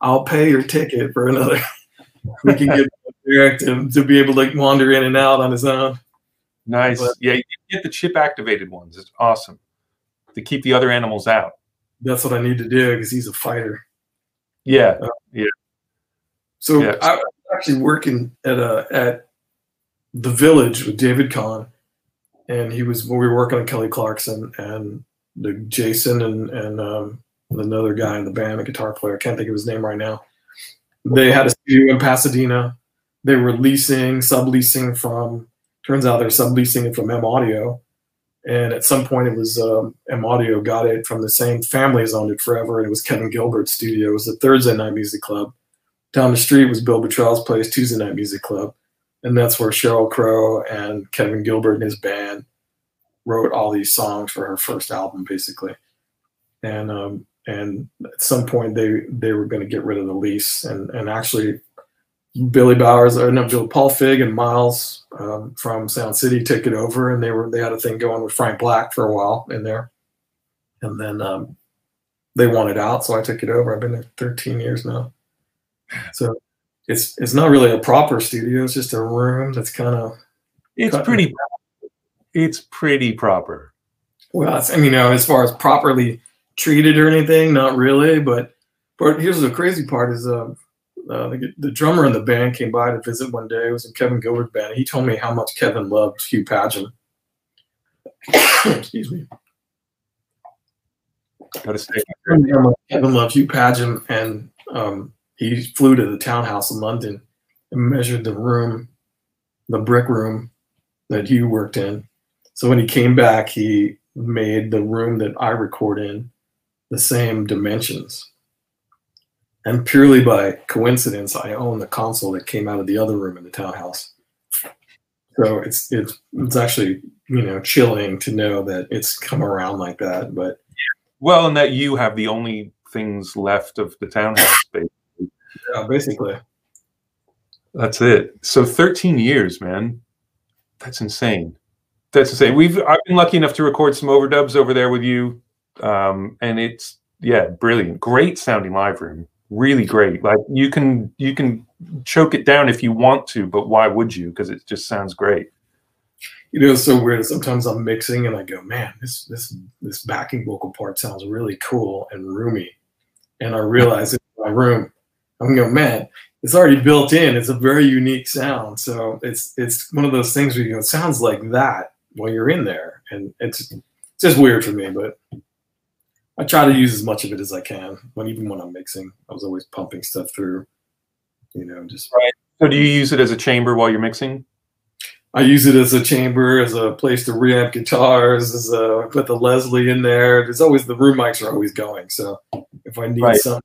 I'll pay your ticket for another. we can get Eric to, to be able to wander in and out on his own. Nice. But, yeah, you get the chip activated ones. It's awesome to keep the other animals out. That's what I need to do because he's a fighter. Yeah. Uh, yeah. So yeah. I actually working at a at the village with David Kahne and he was we were working on Kelly Clarkson and the Jason and and um, another guy in the band, a guitar player. I can't think of his name right now. They had a studio in Pasadena. They were leasing, subleasing from. Turns out they're subleasing it from M Audio, and at some point it was um, M Audio got it from the same family has owned it forever, and it was Kevin Gilbert's studio. It was the Thursday Night Music Club. Down the street was Bill Bottrell's place, Tuesday Night Music Club and that's where Sheryl Crow and Kevin Gilbert and his band wrote all these songs for her first album, basically. And um, and at some point they they were going to get rid of the lease, and and actually Billy Bowers or no, Paul Fig and Miles um, from Sound City took it over, and they were they had a thing going with Frank Black for a while in there, and then um, they wanted out, so I took it over. I've been there 13 years now. So it's it's not really a proper studio. It's just a room that's kind of. It's pretty. It's pretty proper. Well, I mean, you know, as far as properly treated or anything, not really. But but here's the crazy part: is uh, uh, the, the, drummer in the band came by to visit one day. It was in Kevin Gilbert's band. He told me how much Kevin loved Hugh Padgham. Excuse me. Kevin loved Hugh Padgham, and um, he flew to the townhouse in London and measured the room, the brick room that Hugh worked in. So when he came back, he made the room that I record in the same dimensions. And purely by coincidence, I own the console that came out of the other room in the townhouse. So it's it's it's actually you know chilling to know that it's come around like that. But well, and that you have the only things left of the townhouse. Yeah, basically. That's it. So 13 years, man. That's insane. That's insane. We've I've been lucky enough to record some overdubs over there with you, um, and it's yeah, brilliant. Great sounding live room. Really great. Like you can you can choke it down if you want to, but why would you? Because it just sounds great. You know, it's so weird. Sometimes I'm mixing and I go, man, this this this backing vocal part sounds really cool and roomy, and I realize it's my room I'm going, man, it's already built in. It's a very unique sound. So it's it's one of those things where you go, it sounds like that, while you're in there, and it's it's just weird for me. But I try to use as much of it as I can. When even when I'm mixing, I was always pumping stuff through. You know, just right. So do you use it as a chamber while you're mixing? I use it as a chamber, as a place to reamp guitars, as a put the Leslie in there. There's always the room mics are always going. So if I need right. something,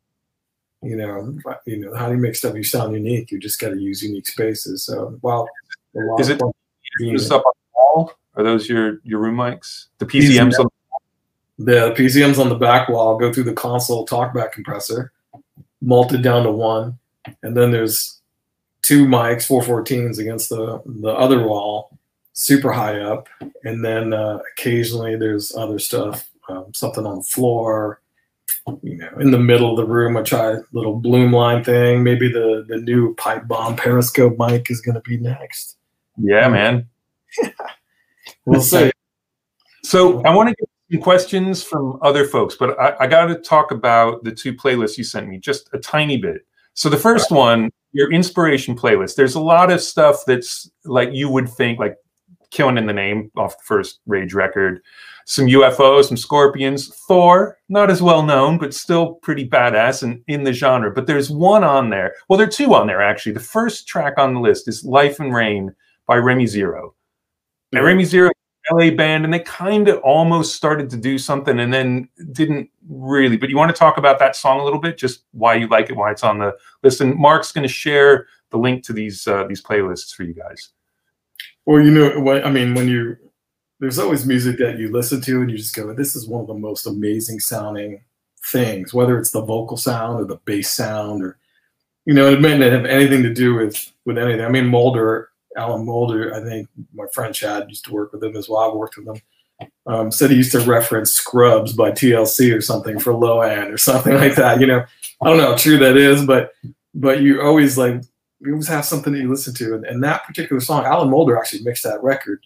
you know, you know, how do you make stuff you sound unique? You just got to use unique spaces. So wow, is it up on the wall? Are those your your room mics? The PZMs. PZM. The PZMs on the back wall go through the console talkback compressor, multed down to one, and then there's two mics, 414s against the the other wall, super high up, and then uh, occasionally there's other stuff, um, something on the floor, you know, in the middle of the room. I try a little Blumlein thing. Maybe the the new pipe bomb periscope mic is going to be next. Yeah, man. we'll see. So I want to get some questions from other folks, but I, I got to talk about the two playlists you sent me just a tiny bit. So the first one, your inspiration playlist. There's a lot of stuff that's like you would think like killing in the name off the first Rage record. Some UFOs, some Scorpions, Thor, not as well known, but still pretty badass and in the genre. But there's one on there. Well, there are two on there actually. The first track on the list is Life in Rain by Remy Zero. And Remy Zero LA band and they kind of almost started to do something and then didn't really. But you want to talk about that song a little bit, just why you like it, why it's on the list. And Mark's going to share the link to these uh, these playlists for you guys. Well, you know what I mean when you there's always music that you listen to and you just go, this is one of the most amazing sounding things, whether it's the vocal sound or the bass sound or you know, it may not have anything to do with with anything. I mean, Moulder Alan Moulder, I think my friend Chad used to work with him as well. I've worked with him. Um, said he used to reference Scrubs by TLC or something for low end or something like that. You know, I don't know how true that is, but but you always like you always have something that you listen to. And, and that particular song, Alan Moulder actually mixed that record.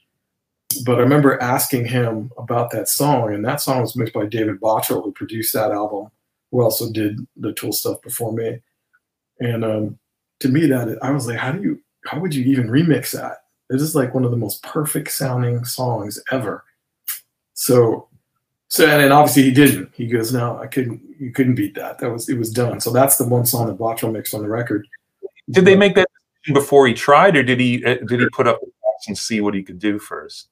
But I remember asking him about that song, and that song was mixed by David Bottrill, who produced that album, who also did the Tool stuff before me. And um, to me, that I was like, how do you how would you even remix that? It is like one of the most perfect sounding songs ever. So, so and, obviously he didn't. He goes, no, I couldn't. You couldn't beat that. That was it was done. So that's the one song that Bottrill mixed on the record. Did they make that before he tried, or did he uh, did he put up and see what he could do first?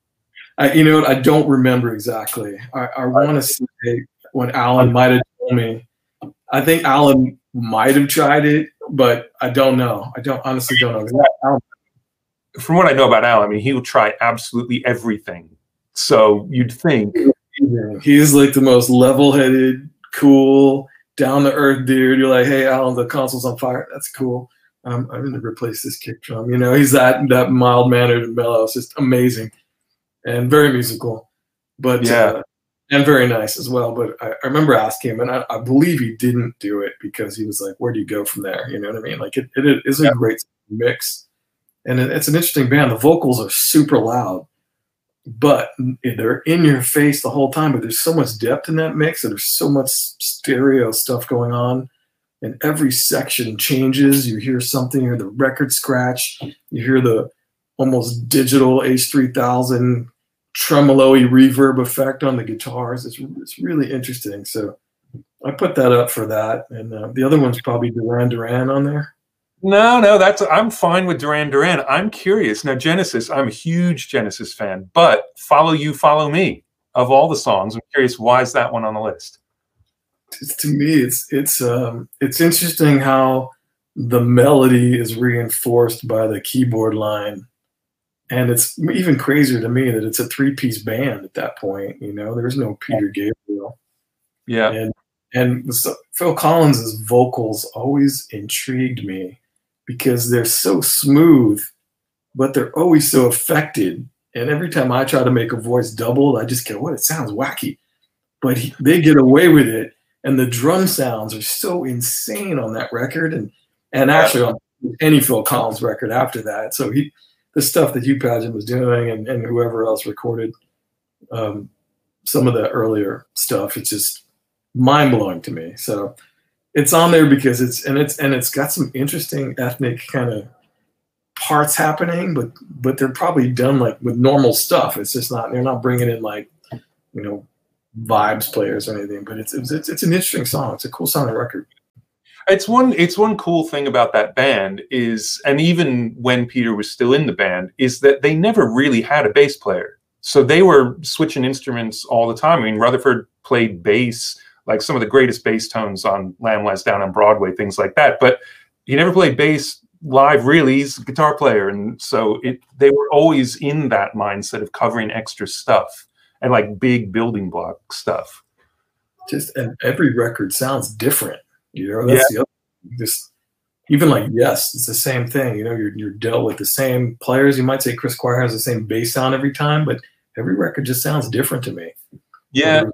I, you know, what? I don't remember exactly. I, I want to say when Alan might have told me. I think Alan might have tried it, but I don't know. I don't honestly don't know. From what I know about Alan, I mean, he will try absolutely everything. So you'd think he's like the most level-headed, cool, down-to-earth dude. You're like, hey, Alan, the console's on fire. That's cool. Um, I'm going to replace this kick drum. You know, he's that that mild-mannered and mellow. It's just amazing and very musical. But yeah. Uh, and very nice as well. But I, I remember asking him, and I, I, believe he didn't do it because he was like, "Where do you go from there?" You know what I mean? Like it, it is a yeah. great mix, and it, it's an interesting band. The vocals are super loud, but they're in your face the whole time. But there's so much depth in that mix, and there's so much stereo stuff going on. And every section changes. You hear something, you hear the record scratch, you hear the almost digital H3000 tremolo reverb effect on the guitars. It's, it's really interesting. So I put that up for that. And uh, the other one's probably Duran Duran on there. No, no, that's I'm fine with Duran Duran. I'm curious. Now Genesis, I'm a huge Genesis fan, but Follow You, Follow Me of all the songs, I'm curious why is that one on the list? It's, to me, it's it's um, it's interesting how the melody is reinforced by the keyboard line and it's even crazier to me that it's a three-piece band at that point. You know, there's no Peter Gabriel. Yeah. And and so Phil Collins's vocals always intrigued me because they're so smooth, but they're always so affected. And every time I try to make a voice doubled, I just go, "What? It sounds wacky," but he, they get away with it. And the drum sounds are so insane on that record, and and actually on any Phil Collins record after that. So he the stuff that Hugh Padgham was doing and, and whoever else recorded um, some of the earlier stuff, it's just mind blowing to me. So it's on there because it's and it's and it's got some interesting ethnic kind of parts happening, but but they're probably done like with normal stuff. It's just not they're not bringing in like you know vibes players or anything. But it's it's it's an interesting song. It's a cool sounding record. It's one it's one cool thing about that band is and even when Peter was still in the band is that they never really had a bass player. So they were switching instruments all the time. I mean Rutherford played bass like some of the greatest bass tones on Lamb Lies Down on Broadway, things like that. But he never played bass live really he's a guitar player and so it they were always in that mindset of covering extra stuff and like big building block stuff just and every record sounds different you know that's yeah. the other just even like yes it's the same thing you know you're, you're dealt with the same players you might say chris Squire has the same bass sound every time but every record just sounds different to me yeah, yeah.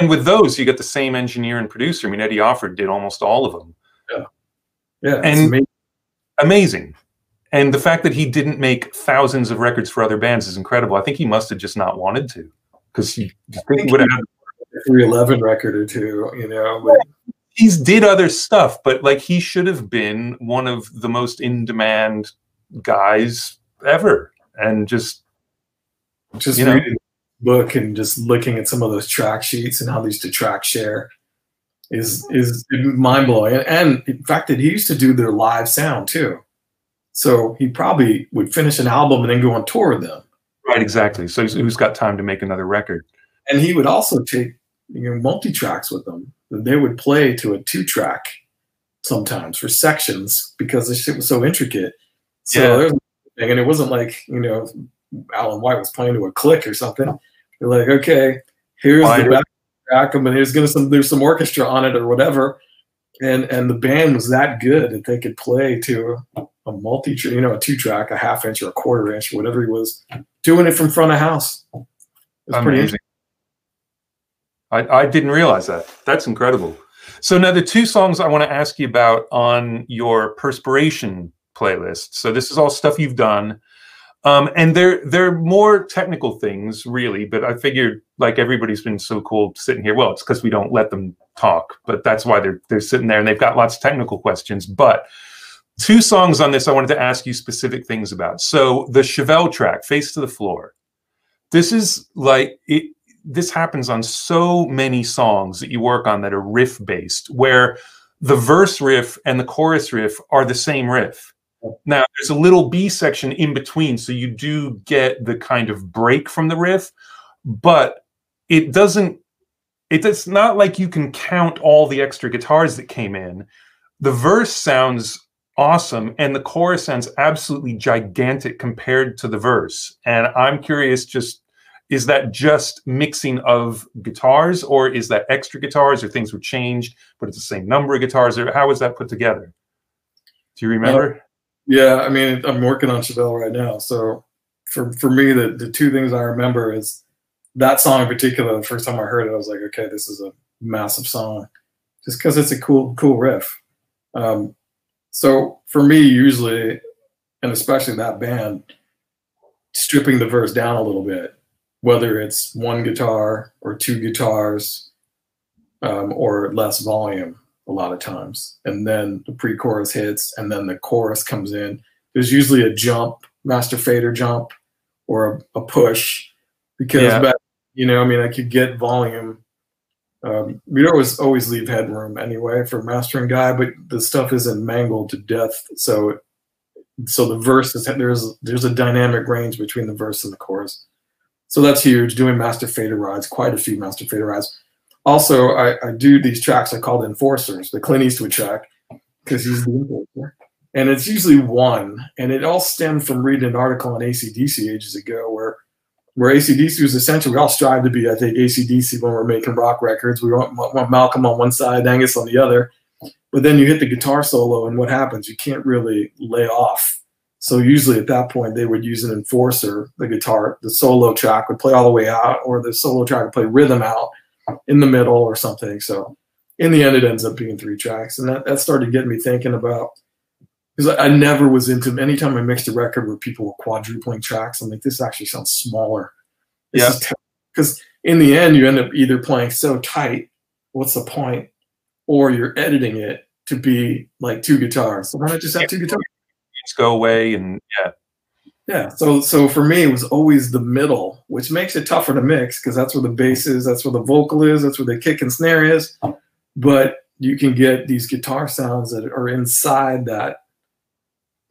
and with those you get the same engineer and producer i mean eddie offord did almost all of them yeah yeah and amazing amazing. And the fact that he didn't make thousands of records for other bands is incredible. I think he must have just not wanted to, because he, he would have a 311 record or two, you know. But... He's did other stuff, but like he should have been one of the most in demand guys ever, and just just you reading know, book and just looking at some of those track sheets and how they used to track share is is mind blowing. And in fact, that he used to do their live sound too. So he probably would finish an album and then go on tour with them. Right, exactly. So who's got time to make another record? And he would also take you know multi tracks with them. They would play to a two track sometimes for sections because the shit was so intricate. So yeah. there's and it wasn't like you know Alan White was playing to a click or something. You're like, okay, here's the back track and there's gonna some there's some orchestra on it or whatever. And and the band was that good that they could play to a multi you know, a two track, a half inch or a quarter inch, or whatever he was, doing it from front of house. It was pretty Amazing. I, I didn't realize that. That's incredible. So now the two songs I want to ask you about on your perspiration playlist. So this is all stuff you've done. Um, and they're they're more technical things, really. But I figured, like everybody's been so cool sitting here. Well, it's because we don't let them talk, but that's why they're they're sitting there and they've got lots of technical questions. But two songs on this, I wanted to ask you specific things about. So the Chevelle track, "Face to the Floor." This is like it. This happens on so many songs that you work on that are riff based, where the verse riff and the chorus riff are the same riff now, there's a little B section in between, so you do get the kind of break from the riff, but it doesn't. It's not like you can count all the extra guitars that came in. The verse sounds awesome, and the chorus sounds absolutely gigantic compared to the verse. And I'm curious, just is that just mixing of guitars, or is that extra guitars, or things were changed, but it's the same number of guitars, or how was that put together? Do you remember? Yeah, I mean, I'm working on Chevelle right now. So for for me, the the two things I remember is that song in particular. The first time I heard it, I was like, okay, this is a massive song, just because it's a cool cool riff. Um, so for me, usually, and especially that band, stripping the verse down a little bit, whether it's one guitar or two guitars, um, or less volume a lot of times. And then the pre chorus hits, and then the chorus comes in. There's usually a jump, master fader jump, or a, a push, because yeah. back, you know, I mean, I could get volume. Um, we'd always always leave headroom anyway for mastering guy, but the stuff isn't mangled to death. So, so the verse is there's there's a dynamic range between the verse and the chorus. So that's huge. Doing master fader rides, quite a few master fader rides also, I, I, do these tracks I call the enforcers, the Clint Eastwood track, because he's the enforcer. And it's usually one. And it all stemmed from reading an article on ACDC ages ago where where ACDC was essential. we all strive to be, I think, ACDC when we're making rock records. We want, want Malcolm on one side, Angus on the other. But then you hit the guitar solo, and what happens? You can't really lay off. So usually at that point, they would use an enforcer, the guitar, the solo track would play all the way out, or the solo track would play rhythm out in the middle or something. So in the end, it ends up being three tracks, and that, that started getting me thinking about because I, I, never was into anytime I mixed a record where people were quadrupling tracks. I'm like, this actually sounds smaller. This yeah. Because in the end, you end up either playing so tight, what's the point? Or you're editing it to be like two guitars. So why not just have two guitars? Go away, and yeah. Yeah, so so for me, it was always the middle, which makes it tougher to mix because that's where the bass is, that's where the vocal is, that's where the kick and snare is. But you can get these guitar sounds that are inside that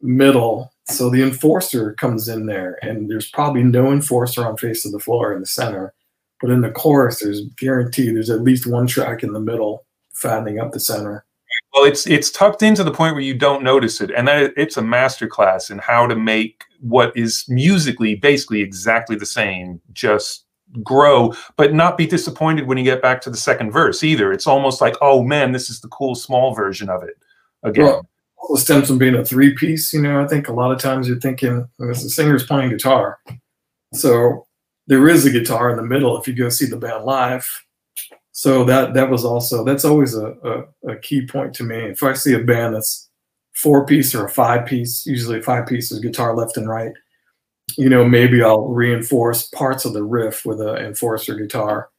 middle. So the enforcer comes in there, and there's probably no enforcer on Face to the Floor in the center. But in the chorus, there's guaranteed there's at least one track in the middle, fattening up the center. Well, it's it's tucked into the point where you don't notice it, and that it's a masterclass in how to make what is musically basically exactly the same just grow, but not be disappointed when you get back to the second verse either. It's almost like, oh man, this is the cool small version of it again. Well, it stems from being a three piece. You know, I think a lot of times you're thinking as the singer's playing guitar, so there is a guitar in the middle if you go see the band live. So that that was also that's always a, a, a key point to me. If I see a band that's four piece or a five piece, usually five pieces guitar left and right, you know, maybe I'll reinforce parts of the riff with an enforcer guitar.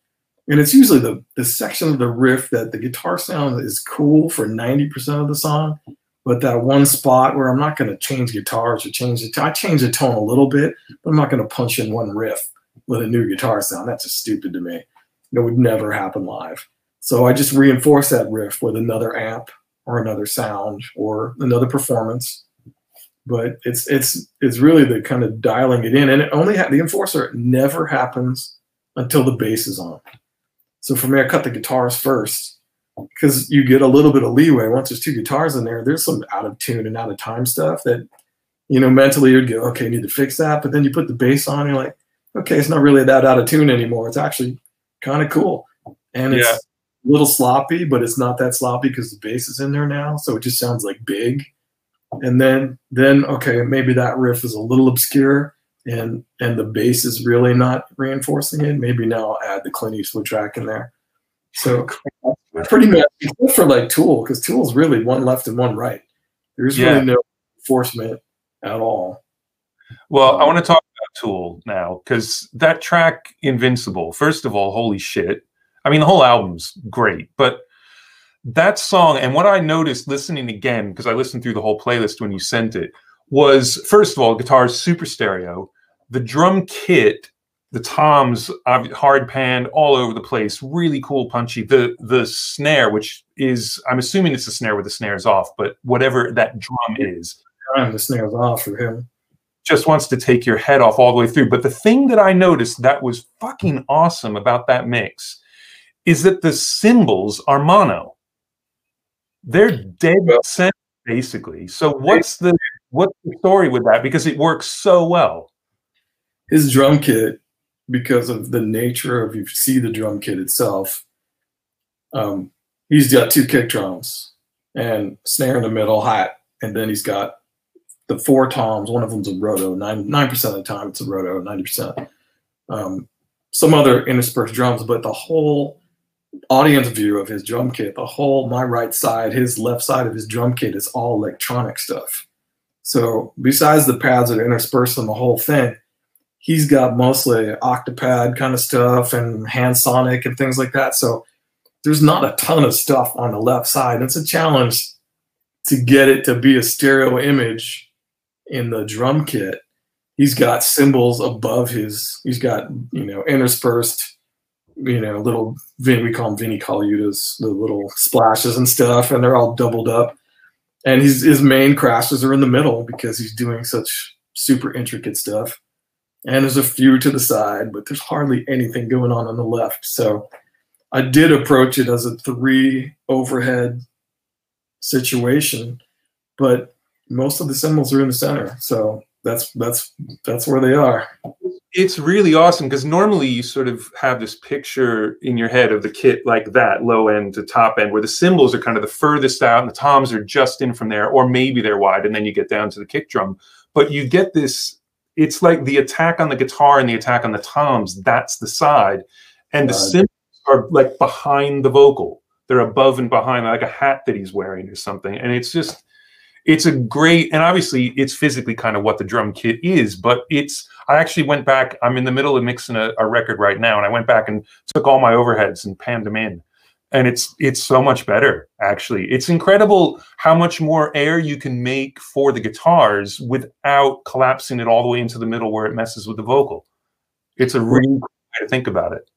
And it's usually the, the section of the riff that the guitar sound is cool for 90% of the song. But that one spot where I'm not going to change guitars or change the I change the tone a little bit, but I'm not going to punch in one riff with a new guitar sound. That's just stupid to me. It would never happen live. So I just reinforce that riff with another amp or another sound or another performance. But it's it's it's really the kind of dialing it in, and it only ha- the enforcer never happens until the bass is on. So for me, I cut the guitars first because you get a little bit of leeway once there's two guitars in there. There's some out of tune and out of time stuff that you know mentally you'd go, okay, I need to fix that. But then you put the bass on, you're like, okay, it's not really that out of tune anymore. It's actually kind of cool, and it's yeah. a little sloppy, but it's not that sloppy because the bass is in there now, so it just sounds like big. And then then okay, maybe that riff is a little obscure, and and the bass is really not reinforcing it. Maybe now I'll add the Clint Eastwood track in there. So pretty much for like Tool, because Tool's really one left and one right. There's yeah. really no enforcement at all. Well, I um, want to talk about Tool now because that track Invincible, first of all, holy shit. I mean, the whole album's great, but that song and what I noticed listening again, because I listened through the whole playlist when you sent it, was first of all, guitar's super stereo. The drum kit, the toms, hard panned all over the place, really cool, punchy. The the snare, which is I'm assuming it's the snare with the snares off, but whatever that drum is, the snares off for him just wants to take your head off all the way through. But the thing that I noticed that was fucking awesome about that mix is that the cymbals are mono. They're dead center, basically. So what's the what's the story with that? Because it works so well. His drum kit, because of the nature of you see the drum kit itself, um, he's got two kick drums and snare in the middle, hat, and then he's got the four toms. One of them's a roto. Nine nine percent of the time, it's a roto. Ninety percent. Um, some other interspersed drums, but the whole audience view of his drum kit, the whole my right side, his left side of his drum kit is all electronic stuff. So besides the pads that are interspersed in the whole thing, he's got mostly Octapad kind of stuff and hand sonic and things like that. So there's not a ton of stuff on the left side. It's a challenge to get it to be a stereo image in the drum kit, he's got cymbals above his. He's got you know interspersed, you know, little we call them Vinnie Colaiutas, the little splashes and stuff, and they're all doubled up. And his his main crashes are in the middle because he's doing such super intricate stuff. And there's a few to the side, but there's hardly anything going on on the left. So I did approach it as a three overhead situation, but most of the symbols are in the center. So that's that's that's where they are. It's really awesome because normally you sort of have this picture in your head of the kit like that, low end to top end, where the cymbals are kind of the furthest out and the toms are just in from there, or maybe they're wide, and then you get down to the kick drum. But you get this, it's like the attack on the guitar and the attack on the toms, that's the side. And the cymbals are like behind the vocal. They're above and behind, like a hat that he's wearing or something. And it's just it's a great and obviously it's physically kind of what the drum kit is but it's i actually went back i'm in the middle of mixing a, a record right now and i went back and took all my overheads and panned them in. And it's it's so much better actually. It's incredible how much more air you can make for the guitars without collapsing it all the way into the middle where it messes with the vocal. It's a really cool way to think about it.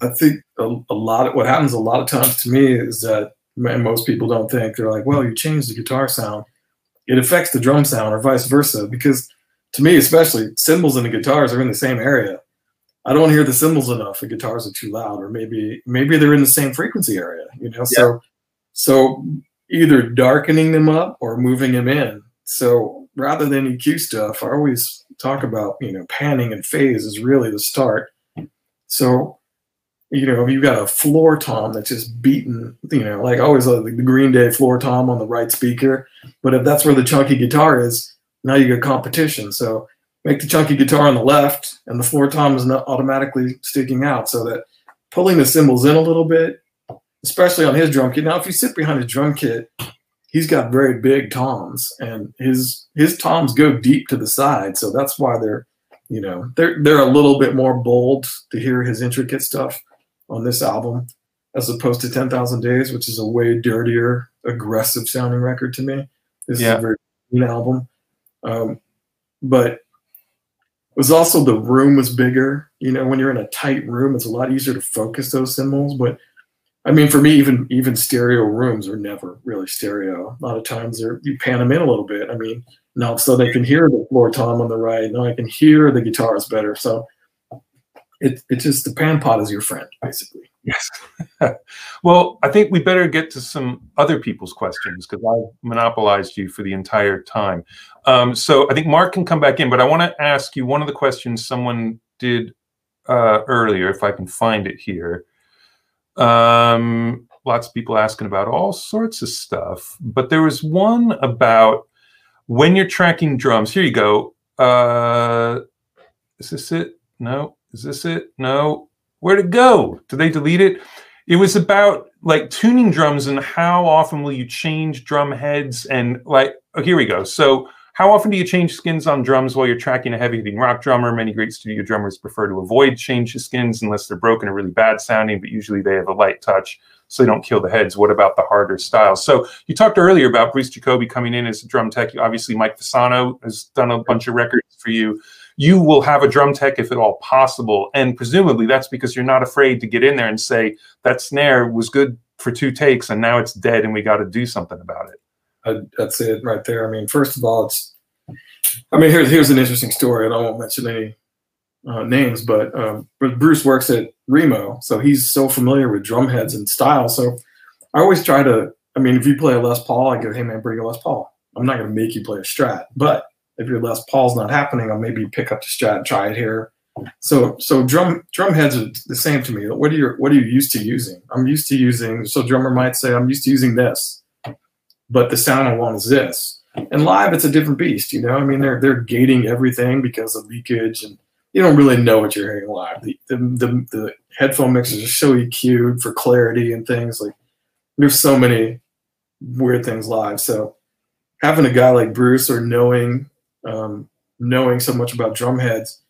I think a, a lot of what happens a lot of times to me is that and most people don't think they're like well you change the guitar sound it affects the drum sound or vice versa because to me especially cymbals and the guitars are in the same area I don't hear the cymbals enough. The guitars are too loud, or maybe maybe they're in the same frequency area. You know, yeah. so so either darkening them up or moving them in. So rather than EQ stuff, I always talk about you know panning and phase is really the start. So you know, if you've got a floor tom that's just beaten, you know, like always uh, the Green Day floor tom on the right speaker. But if that's where the chunky guitar is, now you get competition. So make the chunky guitar on the left and the floor tom is not automatically sticking out so that pulling the cymbals in a little bit, especially on his drum kit. Now, if you sit behind his drum kit, he's got very big toms and his his toms go deep to the side. So that's why they're, you know, they're they're a little bit more bold to hear his intricate stuff on this album as opposed to 10,000 Days, which is a way dirtier, aggressive sounding record to me. This yeah. is a very clean album. Um, but it was also the room was bigger. You know, when you're in a tight room, it's a lot easier to focus those symbols, But I mean, for me, even even stereo rooms are never really stereo. A lot of times they're you pan them in a little bit. I mean, now so they can hear the floor tom on the right. Now I can hear the guitars better. So it it just the pan pot is your friend, basically. Yes. well, I think we better get to some other people's questions because I monopolized you for the entire time. Um, so I think Mark can come back in, but I want to ask you one of the questions someone did uh, earlier, if I can find it here. Um, lots of people asking about all sorts of stuff, but there was one about when you're tracking drums. Here you go. Uh, is this it? No. Is this it? No Where'd it go? Did they delete it? It was about like tuning drums and how often will you change drum heads and like oh, here we go. So how often do you change skins on drums while you're tracking a heavy hitting rock drummer? Many great studio drummers prefer to avoid change the skins unless they're broken or really bad sounding, but usually they have a light touch so they don't kill the heads. What about the harder styles? So you talked earlier about Bruce Jacoby coming in as a drum tech. Obviously, Mike Fasano has done a bunch of records for you you will have a drum tech if at all possible. And presumably that's because you're not afraid to get in there and say, that snare was good for two takes and now it's dead and we got to do something about it. Uh, that's it right there. I mean, first of all, it's, I mean, here's, here's an interesting story and I won't mention any uh, names, but, um, Bruce works at Remo. So he's so familiar with drum heads and style. So I always try to, I mean, if you play a Les Paul, I go, hey man, bring a Les Paul. I'm not going to make you play a Strat, but if your Les Paul's not happening, I'll maybe pick up the Strat and try it here. So so drum drum heads are the same to me. What are you what are you used to using? I'm used to using so drummer might say I'm used to using this, but the sound I want is this. And live it's a different beast, you know. I mean they're they're gating everything because of leakage and you don't really know what you're hearing live. The the the, the headphone mixers are so EQ'd for clarity and things like there's so many weird things live. So having a guy like Bruce or knowing um, knowing so much about drum heads,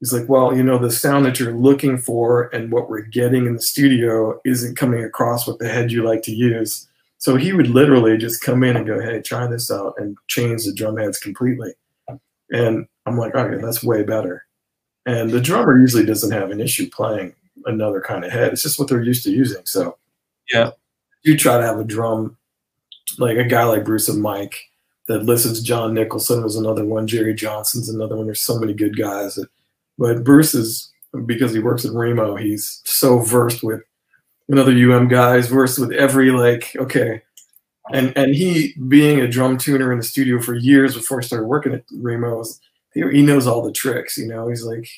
he's like, well, you know, the sound that you're looking for and what we're getting in the studio isn't coming across with the head you like to use. So he would literally just come in and go, hey, try this out and change the drum heads completely. And I'm like, okay, that's way better. And the drummer usually doesn't have an issue playing another kind of head. It's just what they're used to using. So yeah, you try to have a drum like a guy like Bruce and Mike that listens. John Nicholson was another one. Jerry Johnson's another one. There's so many good guys. That, but Bruce is because he works at Remo. He's so versed with another UM guys, versed with every like okay, and and he being a drum tuner in the studio for years before he started working at Remo, he, he knows all the tricks. You know, he's like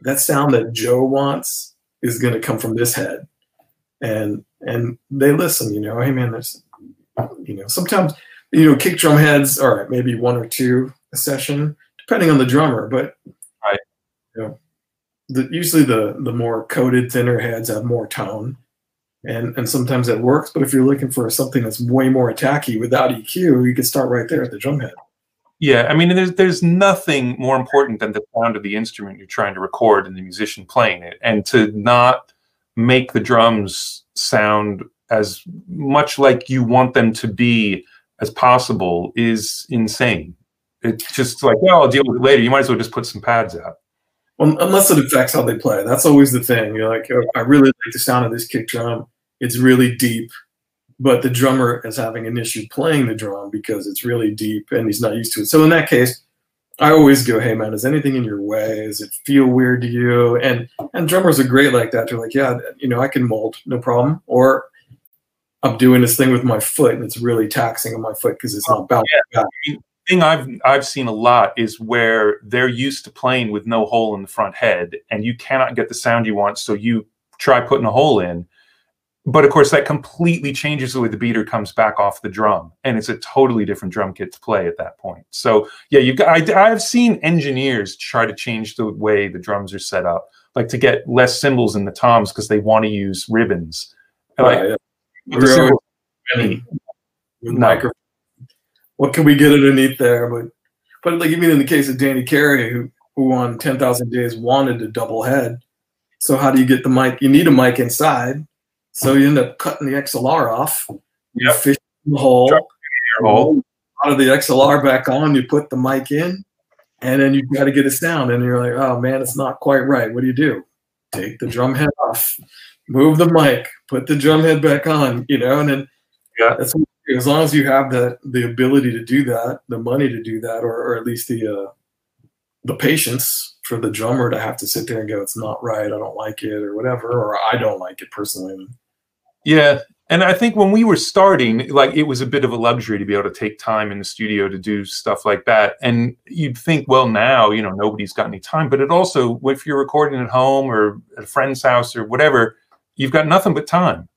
that sound that Joe wants is going to come from this head, and and they listen. You know, hey man, there's you know sometimes you know, kick drum heads, all right, maybe one or two a session, depending on the drummer. But right. you know, the, usually the the more coated, thinner heads have more tone, and and sometimes it works. But if you're looking for something that's way more attacky without EQ, you can start right there at the drum head. Yeah, I mean, there's there's nothing more important than the sound of the instrument you're trying to record and the musician playing it, and to not make the drums sound as much like you want them to be as possible is insane. It's just like, well, I'll deal with it later. You might as well just put some pads out. Well, unless it affects how they play. That's always the thing. You're like, oh, I really like the sound of this kick drum. It's really deep, but the drummer is having an issue playing the drum because it's really deep and he's not used to it. So in that case, I always go, hey man, is anything in your way? Does it feel weird to you? And and drummers are great like that. They're like, yeah, you know, I can mold, no problem. Or I'm doing this thing with my foot and it's really taxing on my foot because it's not oh, bouncing yeah. back thing I've I've seen a lot is where they're used to playing with no hole in the front head, and you cannot get the sound you want, so you try putting a hole in. But of course, that completely changes the way the beater comes back off the drum, and it's a totally different drum kit to play at that point. So yeah, you I, I've seen engineers try to change the way the drums are set up, like to get less cymbals in the toms because they want to use ribbons. Oh, like, yeah. Really, microphone what can we get underneath there? But but like even in the case of Danny Carey, who who on Ten Thousand Days wanted a double head. So how do you get the mic? You need a mic inside. So you end up cutting the XLR off. You yep. fish the hole. hole. Out of the XLR back on, you put the mic in, and then you've got to get a sound. And you're like, oh man, it's not quite right. What do you do? Take the drum head off, move the mic, put the drum head back on, you know, and then yeah. as long as you have the the ability to do that, the money to do that, or, or at least the uh, the patience for the drummer to have to sit there and go, "It's not right. I don't like it," or whatever, or I don't like it personally. Yeah, and I think when we were starting, like it was a bit of a luxury to be able to take time in the studio to do stuff like that. And you'd think, well, now you know nobody's got any time, but it also, if you're recording at home or at a friend's house or whatever, you've got nothing but time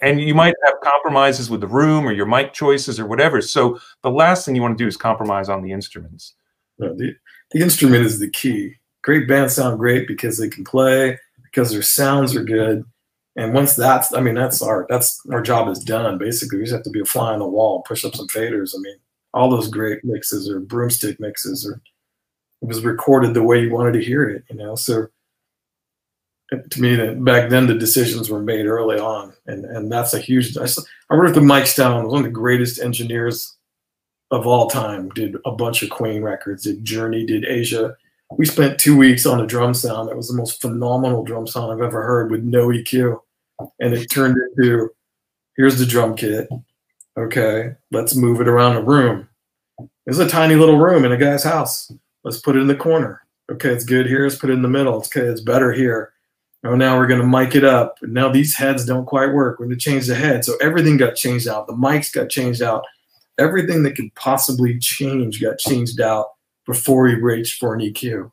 and you might have compromises with the room or your mic choices or whatever. So the last thing you want to do is compromise on the instruments. the, the instrument is the key. Great bands sound great because they can play, because their sounds are good. And once that's, I mean, that's our, that's our job is done. Basically, we just have to be a fly on the wall, push up some faders. I mean, all those great mixes or broomstick mixes or it was recorded the way you wanted to hear it, you know? So to me that back then the decisions were made early on and and that's a huge i, I worked with mike stone one of the greatest engineers of all time did a bunch of queen records did journey did asia. We spent two weeks on a drum sound that was the most phenomenal drum sound i've ever heard with no eq and it turned into here's the drum kit. Okay let's move it around a room. There's a tiny little room in a guy's house. Let's put it in the corner. Okay it's good here let's put it in the middle. It's okay it's better here Oh, now we're going to mic it up. Now these heads don't quite work. We're going to change the head. So everything got changed out. The mics got changed out. Everything that could possibly change got changed out before we reached for an EQ.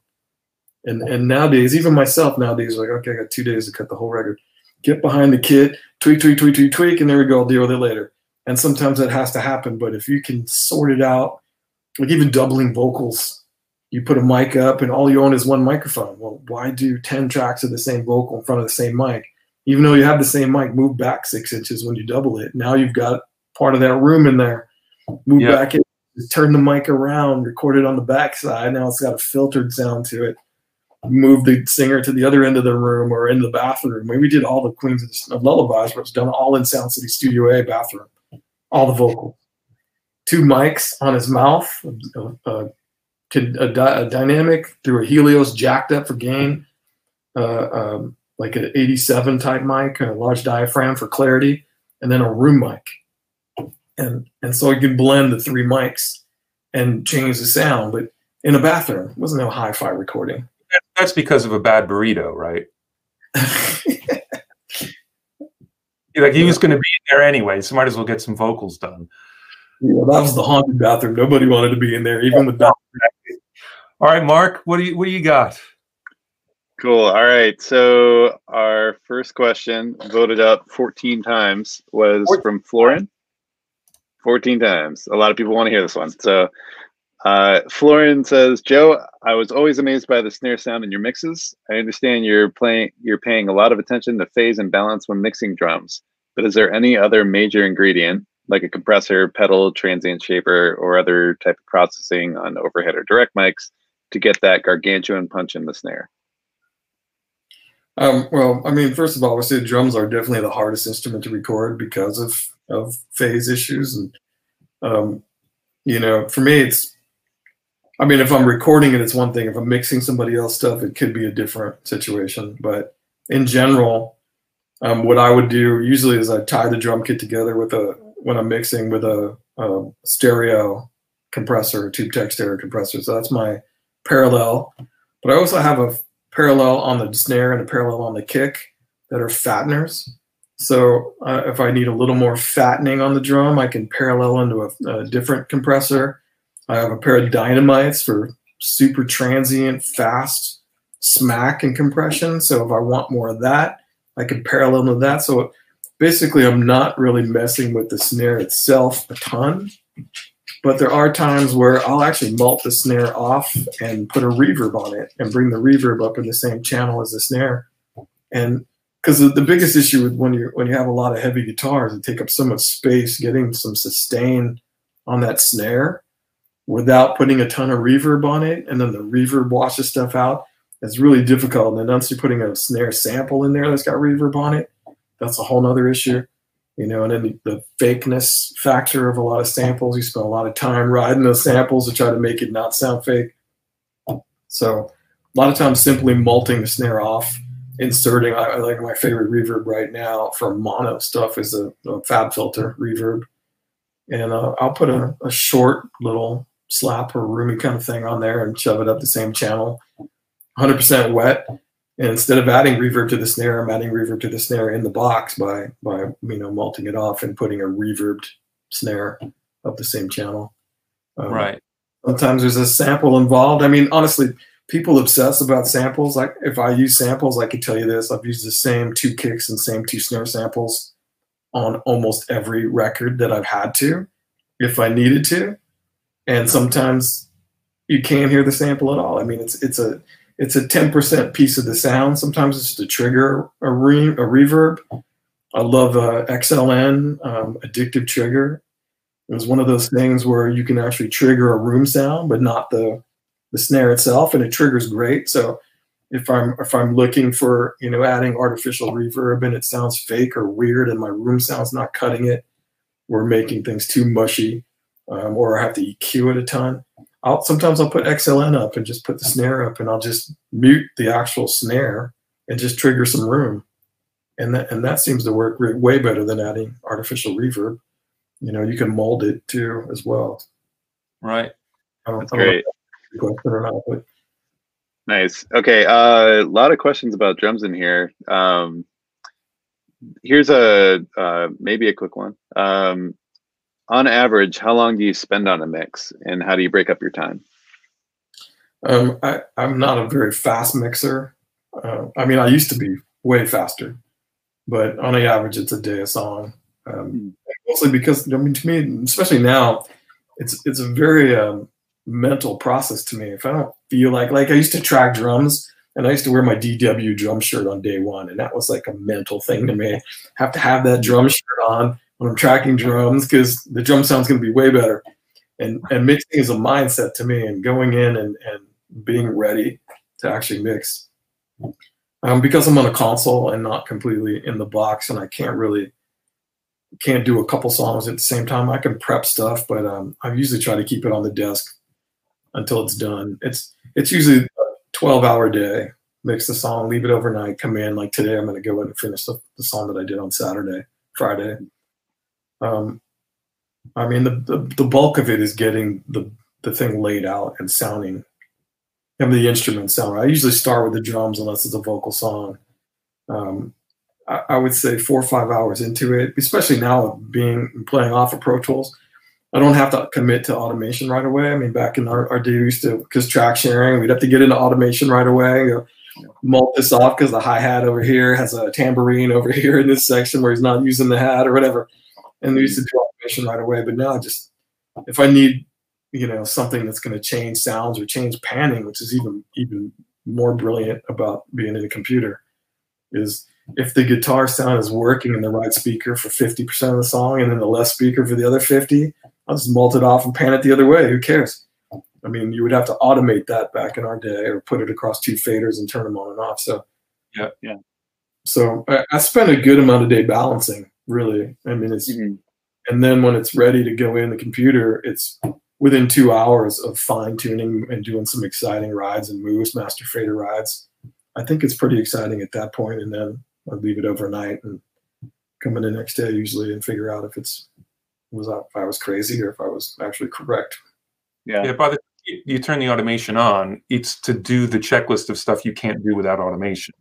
And and nowadays, even myself nowadays, like, okay, I got two days to cut the whole record. Get behind the kit, tweak, tweak, tweak, tweak, tweak, and there we go. I'll deal with it later. And sometimes that has to happen. But if you can sort it out, like even doubling vocals, you put a mic up and all you own is one microphone. Well, why do 10 tracks of the same vocal in front of the same mic? Even though you have the same mic, move back six inches when you double it. Now you've got part of that room in there. Move yeah. back in, turn the mic around, record it on the back side. Now it's got a filtered sound to it. Move the singer to the other end of the room or in the bathroom. We did all the Queens of Lullabies, but it's done all in Sound City Studio A bathroom, all the vocals. Two mics on his mouth, a, a, di- a dynamic through a Helios jacked up for gain, uh, um, like an 87 type mic, a large diaphragm for clarity, and then a room mic. And and so you can blend the three mics and change the sound. But in a bathroom, it wasn't no hi-fi recording. That's because of a bad burrito, right? like he was going to be there anyway, so might as well get some vocals done. Yeah, that was the haunted bathroom. Nobody wanted to be in there, even with all right, Mark, what do you what do you got? Cool. All right. So our first question, voted up 14 times, was 14. from Florin. 14 times. A lot of people want to hear this one. So uh, Florin says, Joe, I was always amazed by the snare sound in your mixes. I understand you're playing you're paying a lot of attention to phase and balance when mixing drums. But is there any other major ingredient, like a compressor, pedal, transient shaper, or other type of processing on overhead or direct mics to get that gargantuan punch in the snare? Um, well, I mean, first of all, would say drums are definitely the hardest instrument to record because of of phase issues, and um, you know, for me, it's. I mean, if I'm recording it, it's one thing. If I'm mixing somebody else stuff, it could be a different situation. But in general, um, what I would do usually is I tie the drum kit together with a when I'm mixing with a, a stereo compressor, Tube-Tech stereo compressor. So that's my parallel. But I also have a parallel on the snare and a parallel on the kick that are fatteners. So uh, if I need a little more fattening on the drum, I can parallel into a, a different compressor. I have a pair of dynamites for super transient, fast smack and compression. So if I want more of that, I can parallel to that. So basically, I'm not really messing with the snare itself a ton. But there are times where I'll actually mult the snare off and put a reverb on it and bring the reverb up in the same channel as the snare. And because the, the biggest issue with when you when you have a lot of heavy guitars and take up so much space, getting some sustain on that snare without putting a ton of reverb on it, and then the reverb washes stuff out. It's really difficult. And then once you're putting a snare sample in there that's got reverb on it, that's a whole nother issue you know, and then the, fakeness factor of a lot of samples. You spend a lot of time riding those samples to try to make it not sound fake. So a lot of times simply multing the snare off, inserting, I, like my favorite reverb right now for mono stuff is a, a FabFilter reverb. And uh, I'll put a, a short little slap or roomy kind of thing on there and shove it up the same channel. 100% wet and instead of adding reverb to the snare, I'm adding reverb to the snare in the box by by you know multing it off and putting a reverbed snare up the same channel. Um, right. Sometimes there's a sample involved. I mean, honestly, people obsess about samples. Like if I use samples, I can tell you this: I've used the same two kicks and same two snare samples on almost every record that I've had to, if I needed to. And sometimes you can't hear the sample at all. I mean, it's it's a it's a 10% piece of the sound. Sometimes it's to trigger a, re- a reverb. I love uh, XLN, um, Addictive Trigger. It was one of those things where you can actually trigger a room sound, but not the, the snare itself, and it triggers great. So if I'm if I'm looking for you know adding artificial reverb and it sounds fake or weird, and my room sound's not cutting it, we're making things too mushy, um, or I have to EQ it a ton. I'll sometimes I'll put XLN up and just put the snare up and I'll just mute the actual snare and just trigger some room. And that and that seems to work way better than adding artificial reverb. You know, you can mold it too as well. Right. That's great. Not, but. Nice. Okay. Uh, a lot of questions about drums in here. Um, here's a uh, maybe a quick one. Um, on average, how long do you spend on a mix, and how do you break up your time? Um, I, am not a very fast mixer. Uh, I mean, I used to be way faster, but on the average, it's a day a song. Um, hmm. mostly because I mean, to me, especially now, it's it's a very um, mental process to me. If I don't feel like like I used to track drums, and I used to wear my DW drum shirt on day one, and that was like a mental thing to me. Have to have that drum shirt on when I'm tracking drums because the drum sound's going to be way better. And and mixing is a mindset to me, and going in and and being ready to actually mix. Um, because I'm on a console and not completely in the box, and I can't really can't do a couple songs at the same time. I can prep stuff, but um, I usually try to keep it on the desk until it's done. It's it's usually a 12 hour day. Mix the song, leave it overnight, come in. Like today, I'm going to go in and finish the, the song that I did on Saturday, Friday, um, I mean, the, the, the bulk of it is getting the the thing laid out and sounding, and the instrument sound. Right. I usually start with the drums unless it's a vocal song. Um, I, I, would say four or five hours into it, especially now being playing off of Pro Tools. I don't have to commit to automation right away. I mean, back in our, our day, we used to because track sharing, we'd have to get into automation right away. You know, this off because the hi hat over here has a tambourine over here in this section where he's not using the hat or whatever and we used to do automation right away. But now, just if I need, you know, something that's going to change sounds or change panning, which is even even more brilliant about being in a computer, is if the guitar sound is working in the right speaker for 50% of the song and then the left speaker for the other 50, I'll just mult it off and pan it the other way. Who cares? I mean, you would have to automate that back in our day or put it across two faders and turn them on and off. So Yeah. Yeah. So I, I spend a good amount of day balancing. Really, I mean, it's Mhm. and then when it's ready to go in the computer, it's within two hours of fine tuning and doing some exciting rides and moves, master fader rides. I think it's pretty exciting at that point, and then I leave it overnight and come in the next day usually and figure out if it's was I, if I was crazy or if I was actually correct. Yeah. Yeah, by the you, you turn the automation on, it's to do the checklist of stuff you can't do without automation.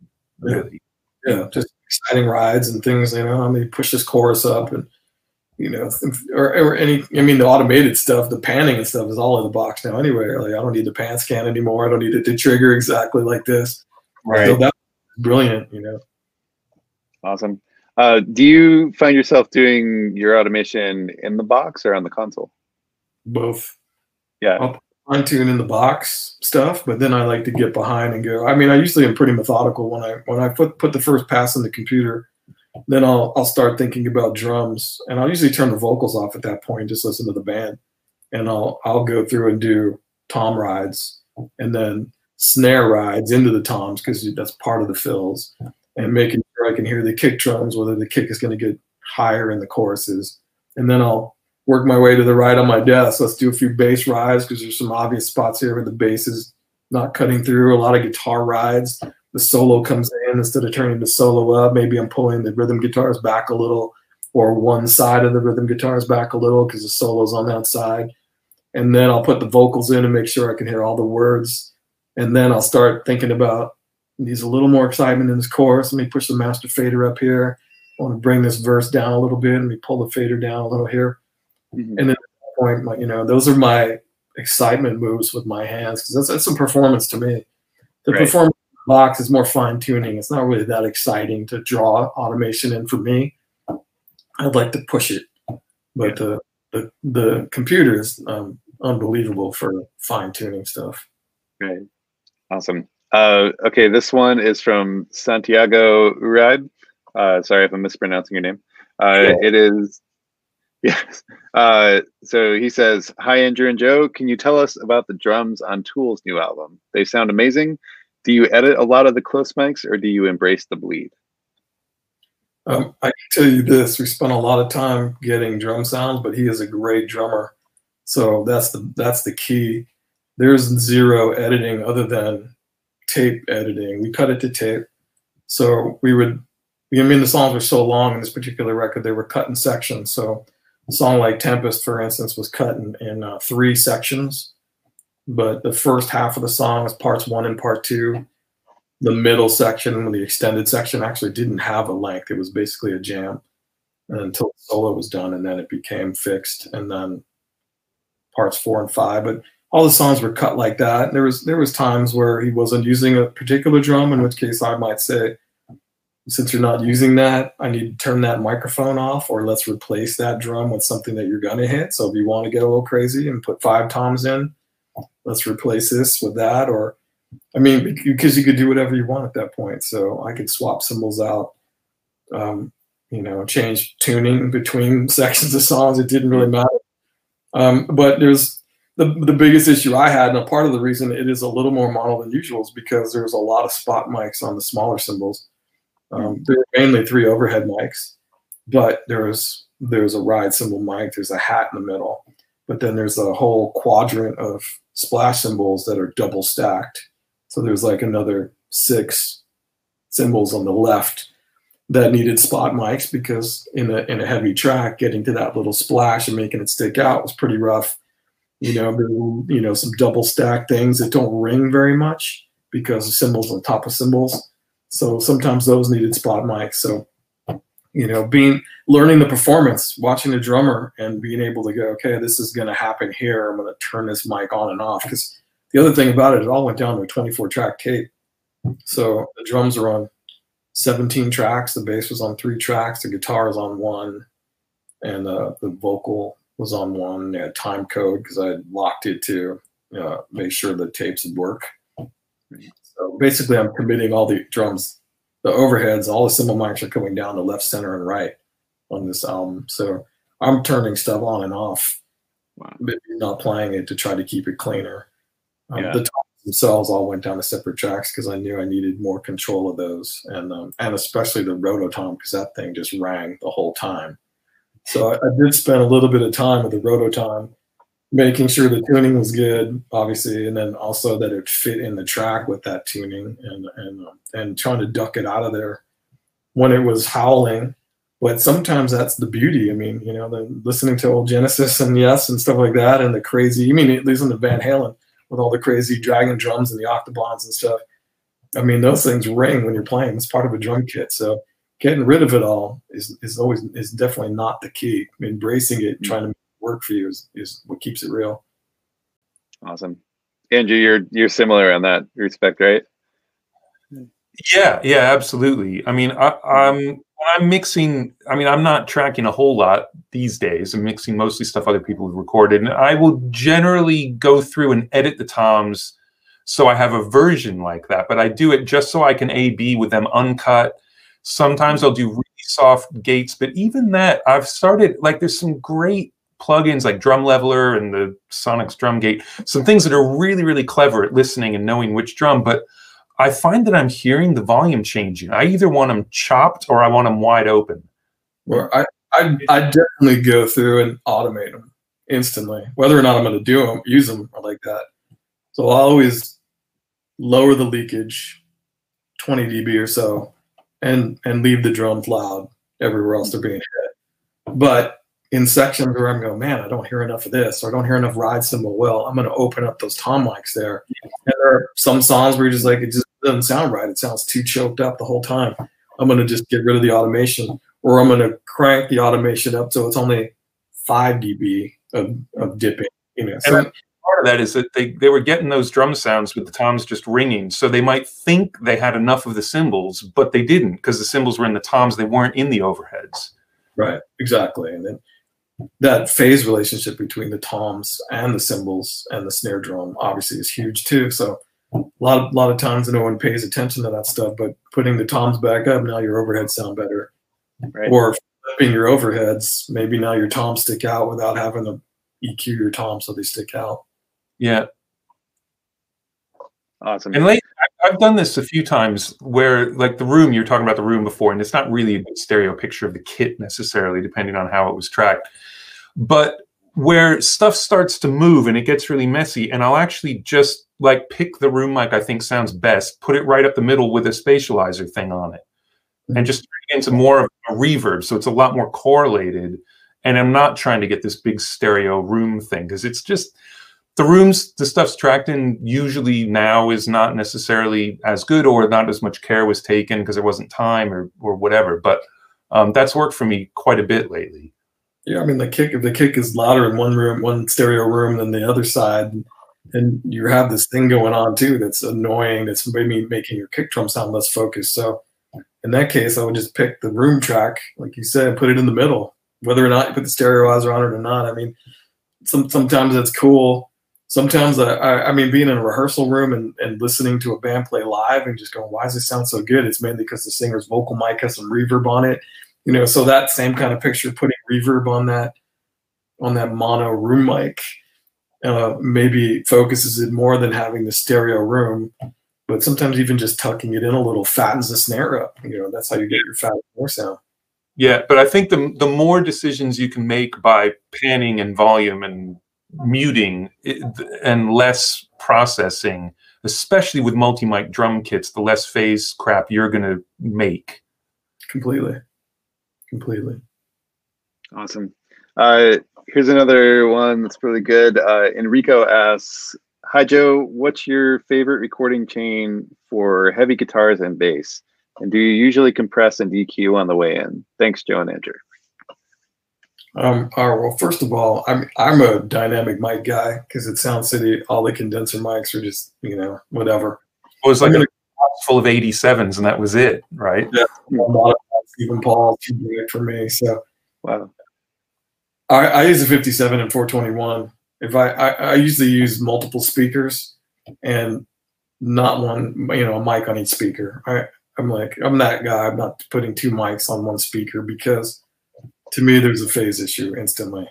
Yeah. Really. yeah, just exciting rides and things. You know, I mean, push this chorus up and you know, or, or any. I mean, the automated stuff, the panning and stuff is all in the box now. Anyway, like I don't need the pan scan anymore. I don't need it to trigger exactly like this. So that's brilliant. You know, Awesome. Uh, do you find yourself doing your automation in the box or on the console? both Yeah. Fine tune in the box stuff, but then I like to get behind and go. I mean, I usually am pretty methodical when I when I put put the first pass in the computer. Then I'll I'll start thinking about drums, and I'll usually turn the vocals off at that point, just listen to the band, and I'll I'll go through and do tom rides, and then snare rides into the toms because that's part of the fills, and making sure I can hear the kick drums, whether the kick is going to get higher in the choruses, and then I'll work my way to the right on my desk. Let's do a few bass rides because there's some obvious spots here where the bass is not cutting through. A lot of guitar rides. The solo comes in instead of turning the solo up. Maybe I'm pulling the rhythm guitars back a little, or one side of the rhythm guitars back a little because the solo's on that side. And then I'll put the vocals in and make sure I can hear all the words. And then I'll start thinking about needs a little more excitement in this chorus. Let me push the master fader up here. I want to bring this verse down a little bit. Let me pull the fader down a little here Mhm. and then at that point, my, you know, those are my excitement moves with my hands because that's, that's some performance to me. The Right. performance box is more fine tuning. It's not really that exciting to draw automation in for me. I'd like to push it, but the the, the computer is um, unbelievable for fine tuning stuff. Right. Awesome. Uh, okay, this one is from Santiago Urad. Uh, sorry if I'm mispronouncing your name. Uh, Yeah. It is, yes. Uh, so he says, Hi, Andrew and Joe. Can you tell us about the drums on Tool's new album? They sound amazing. Do you edit a lot of the close mics or do you embrace the bleed? Um, I can tell you this: we spent a lot of time getting drum sounds, but he is a great drummer. So that's the that's the key. There's zero editing other than tape editing. We cut it to tape. So we would. I mean, the songs were so long in this particular record; they were cut in sections. So a song like Tempest, for instance, was cut in, in uh, three sections. But the first half of the song is parts one and part two the middle section, the extended section, actually didn't have a length. It was basically a jam until the solo was done, and then it became fixed. And then parts four and five, but all the songs were cut like that. There was there was times where he wasn't using a particular drum, in which case I might say, since you're not using that, I need to turn that microphone off, or let's replace that drum with something that you're gonna hit. So if you want to get a little crazy and put five toms in, let's replace this with that, or I mean, because you could do whatever you want at that point. So I could swap cymbals out, um, you know, change tuning between sections of songs. It didn't really matter. Um, but there's the the biggest issue I had, and a part of the reason it is a little more mono than usual is because there's a lot of spot mics on the smaller cymbals. Um, there are mainly three overhead mics, but there's there's a ride cymbal mic. There's a hat in the middle, but then there's a whole quadrant of splash cymbals that are double stacked. So there's like another six cymbals on the left that needed spot mics because in a in a heavy track, getting to that little splash and making it stick out was pretty rough. You know, were, you know some double stack things that don't ring very much because of cymbals on top of cymbals. So sometimes those needed spot mics. So you know, being learning the performance, watching the drummer, and being able to go, okay, this is going to happen here. I'm going to turn this mic on and off because the other thing about it, it all went down to a 24 track tape. So the drums are on 17 tracks, the bass was on three tracks, the guitar is on one, and uh, the vocal was on one. They had time code because I had locked it to uh, make sure the tapes would work. So basically, I'm committing all the drums, the overheads, all the cymbal mics are coming down the left, center, and right on this album. So I'm turning stuff on and off, Wow. but not playing it to try to keep it cleaner. Um, Yeah. The toms themselves all went down to separate tracks because I knew I needed more control of those, and um, and especially the rototom because that thing just rang the whole time. So I, I, did spend a little bit of time with the rototom, making sure the tuning was good, obviously, and then also that it fit in the track with that tuning, and and um, and trying to duck it out of there when it was howling. But sometimes that's the beauty. I mean, you know, the listening to old Genesis and Yes and stuff like that, and the crazy. You mean listen to Van Halen with all the crazy dragon drums and the octobans and stuff. I mean, those things ring when you're playing. It's part of a drum kit. So getting rid of it all is, is always is definitely not the key. Embracing it, trying to work for you is, is what keeps it real. Awesome. Andrew, you're you're similar on that respect, right? Yeah, yeah, absolutely. I mean, I, I'm I'm mixing, I mean, I'm not tracking a whole lot these days. I'm mixing mostly stuff other people have recorded. And I will generally go through and edit the toms so I have a version like that. But I do it just so I can A B with them uncut. Sometimes I'll do really soft gates, but even that, I've started like there's some great plugins like Drum Leveler and the Sonnox Drum Gate, some things that are really, really clever at listening and knowing which drum. But I find that I'm hearing the volume changing. I either want them chopped or I want them wide open. Well, I I, I definitely go through and automate them instantly, whether or not I'm going to do them, use them like that. So I'll always lower the leakage 20 dB or so, and and leave the drums loud everywhere else they're being hit. But in sections where I'm going, man, I don't hear enough of this, or I don't hear enough ride cymbal well, I'm going to open up those tom mics there. And there are some songs where you're just like, it just doesn't sound right. It sounds too choked up the whole time. I'm going to just get rid of the automation, or I'm going to crank the automation up so it's only 5 dB of, of dipping. You know, so, part of that is that they, they were getting those drum sounds with the toms just ringing. So they might think they had enough of the cymbals, but they didn't because the cymbals were in the toms. They weren't in the overheads. Right, exactly. And then that phase relationship between the toms and the cymbals and the snare drum obviously is huge too. So a lot of, lot of times no one pays attention to that stuff, but putting the toms back up, now your overheads sound better. Right. Or flipping your overheads, maybe now your toms stick out without having to EQ your toms so they stick out. Yeah. Awesome. And like I've done this a few times where like the room you're talking about the room before, and it's not really a good stereo picture of the kit necessarily, depending on how it was tracked. But where stuff starts to move and it gets really messy and i'll actually just like pick the room mic i think sounds best put it right up the middle with a spatializer thing on it and mm-hmm. just turn it into more of a reverb so it's a lot more correlated and i'm not trying to get this big stereo room thing because it's just the rooms the stuff's tracked in usually now is not necessarily as good or not as much care was taken because there wasn't time or or whatever but um, that's worked for me quite a bit lately yeah, I mean the kick the kick is louder in one room, one stereo room than the other side, and you have this thing going on too that's annoying. That's maybe making your kick drum sound less focused. So in that case, I would just pick the room track, like you said, put it in the middle, whether or not you put the stereoizer on it or not. I mean, some sometimes it's cool. Sometimes I, I, I mean, being in a rehearsal room and, and listening to a band play live and just going, why does it sound so good? It's mainly because the singer's vocal mic has some reverb on it. You know so that same kind of picture putting reverb on that on that mono room mic uh, maybe focuses it more than having the stereo room but sometimes even just tucking it in a little fattens the snare up. You know that's how you get your fat more sound. Yeah but i think the, the more decisions you can make by panning and volume and muting and less processing especially with multi-mic drum kits the less phase crap you're going to make completely completely. Awesome. Uh, here's another one that's really good. Uh, Enrico asks, "Hi Joe, what's your favorite recording chain for heavy guitars and bass? And do you usually compress and EQ on the way in? Thanks, Joe and Andrew." Um, all right, well, first of all, I'm I'm a dynamic mic guy because at Sound City, all the condenser mics are just you know whatever. Well, it's like a box full of 87s, and that was it, right? Yeah, a lot of Stephen Paul too big for me. So wow. I, I use a 57 and 421. If I, I, I usually use multiple speakers and not one, you know, a mic on each speaker. I, I'm like, I'm that guy. I'm not putting two mics on one speaker because to me, there's a phase issue instantly.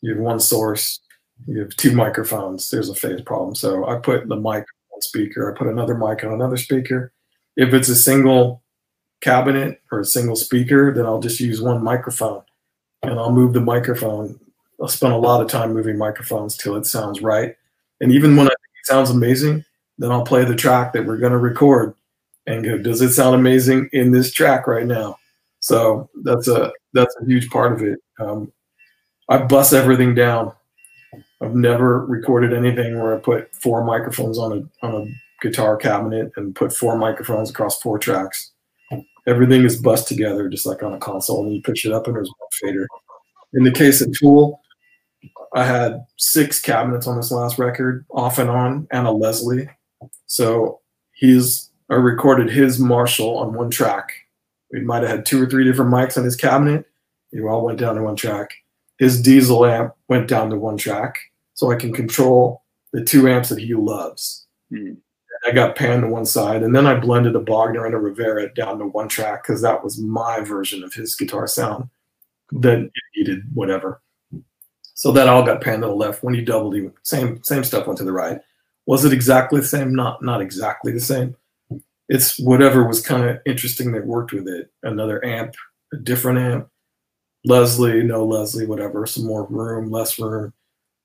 You have one source, you have two microphones, there's a phase problem. So I put the mic one speaker. I put another mic on another speaker. If it's a single cabinet or a single speaker, then I'll just use one microphone and I'll move the microphone. I'll spend a lot of time moving microphones till it sounds right. And even when I think it sounds amazing, then I'll play the track that we're going to record and go, does it sound amazing in this track right now? So that's a that's a huge part of it. Um, I bust everything down. I've never recorded anything where I put four microphones on a on a guitar cabinet and put four microphones across four tracks. Everything is bust together just like on a console, and you pitch it up and there's one fader. In the case of Tool, I had six cabinets on this last record, off and on, and a Leslie. So he's I recorded his Marshall on one track. We might have had two or three different mics on his cabinet. They all went down to one track. His Diezel amp went down to one track, so I can control the two amps that he loves. Mhm. I got panned to one side, and then I blended a Bogner and a Rivera down to one track because that was my version of his guitar sound that it needed whatever. So that all got panned to the left. When he doubled, you same same stuff went to the right. Was it exactly the same? Not not exactly the same. It's whatever was kind of interesting that worked with it. Another amp, a different amp, Leslie, no Leslie, whatever. Some more room, less room.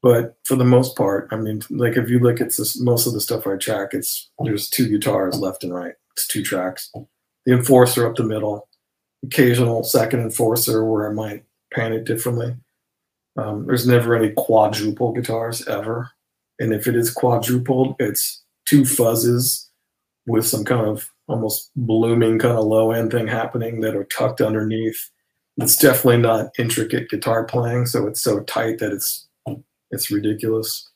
But for the most part, I mean, like if you look at this, most of the stuff I track, it's there's two guitars left and right. It's two tracks. The enforcer up the middle, occasional second enforcer where I might pan it differently. Um, there's never any quadruple guitars ever, and if it is quadrupled, it's two fuzzes with some kind of almost blooming kind of low end thing happening that are tucked underneath. It's definitely not intricate guitar playing, so it's so tight that it's it's ridiculous.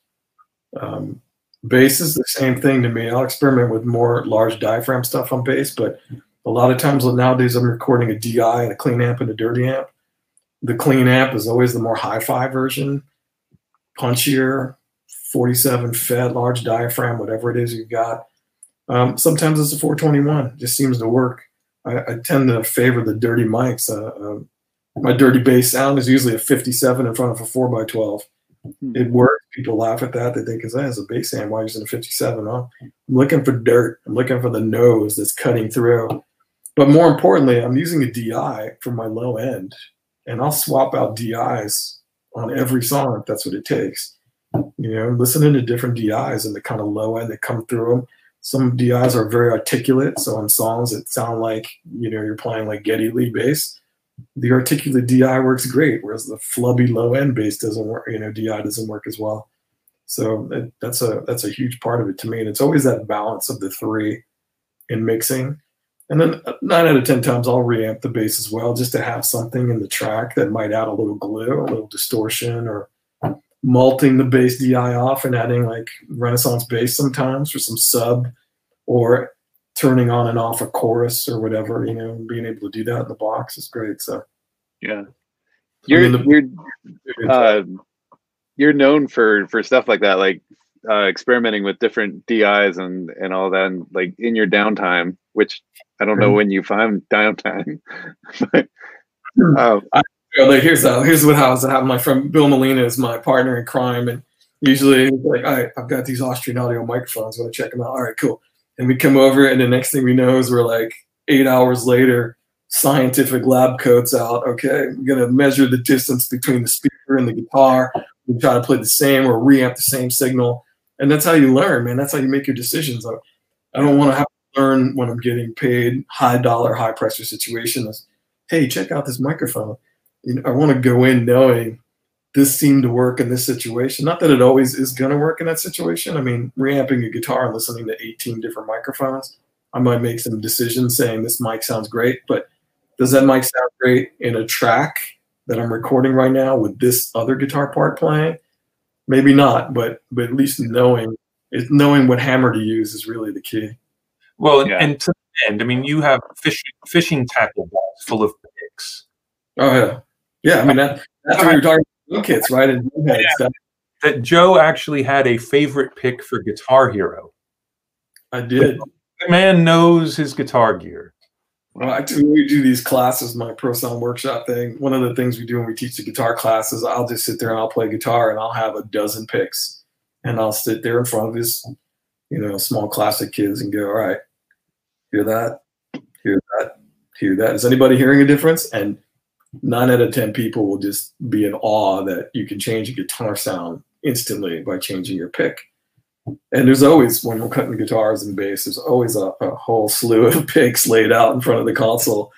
Um, bass is the same thing to me. I'll experiment with more large diaphragm stuff on bass, but a lot of times nowadays I'm recording a DI and a clean amp and a dirty amp. The clean amp is always the more hi-fi version, punchier, 47 fed, large diaphragm, whatever it is you've got. Um, sometimes it's a 421. It just seems to work. I, I tend to favor the dirty mics. Uh, uh, my dirty bass sound is usually a 57 in front of a 4x12 it works. People laugh at that. They think, "Is that as a bass amp? Why are you using a 57?" Well, I'm looking for dirt. I'm looking for the nose that's cutting through. But more importantly, I'm using a DI for my low end, and I'll swap out DIs on every song if that's what it takes. You know, listening to different DIs and the kind of low end that come through them. Some DIs are very articulate, so in songs it sound like you know you're playing like Geddy Lee bass the articulate DI works great, whereas the flubby low end bass doesn't work. You know, DI doesn't work as well. So it, that's a that's a huge part of it to me, and it's always that balance of the three in mixing. And then uh, nine out of ten times I'll reamp the bass as well, just to have something in the track that might add a little glue, a little distortion, or multing the bass DI off and adding like Renaissance bass sometimes for some sub, or turning on and off a chorus or whatever, you know, being able to do that in the box is great. So Yeah. You're I mean, you're uh, you're known for for stuff like that, like uh, experimenting with different DIs and and all that, and like in your downtime, which I don't know when you find downtime. but, um, Well, like, here's how here's what happens. I have my friend Bill Molina is my partner in crime, and usually like, "All right, I've got these Austrian audio microphones. Want to check them out? All right, cool." And we come over, and the next thing we know is we're like eight hours later, scientific lab coats out. Okay, we're gonna measure the distance between the speaker and the guitar. We try to play the same or reamp the same signal, and that's how you learn, man. That's how you make your decisions. I, I don't want to have to learn when I'm getting paid high dollar, high pressure situations. Hey, check out this microphone you know, I want to go in knowing this seemed to work in this situation. Not that it always is going to work in that situation. I mean, reamping a guitar and listening to 18 different microphones, I might make some decisions saying this mic sounds great, but does that mic sound great in a track that I'm recording right now with this other guitar part playing? Maybe not, but but at least knowing is knowing what hammer to use is really the key. Well, Yeah. and to the end, I mean, you have fishing fishing tackle balls full of picks. Oh yeah, yeah. I mean that that's what we're talking about kits, right? And drum heads, that- Joe actually had a favorite pick for Guitar Hero. I did. The man knows his guitar gear. Well, I do, we do these classes, my Pro Sound Workshop thing. One of the things we do when we teach the guitar classes, I'll just sit there and I'll play guitar and I'll have a dozen picks, and I'll sit there in front of his, you you know, small classic kids and go, all right, hear that, hear that, hear that. Is anybody hearing a difference? And nine out of 10 people will just be in awe that you can change a guitar sound instantly by changing your pick. And there's always, when we're cutting guitars and bass, there's always a, a whole slew of picks laid out in front of the console.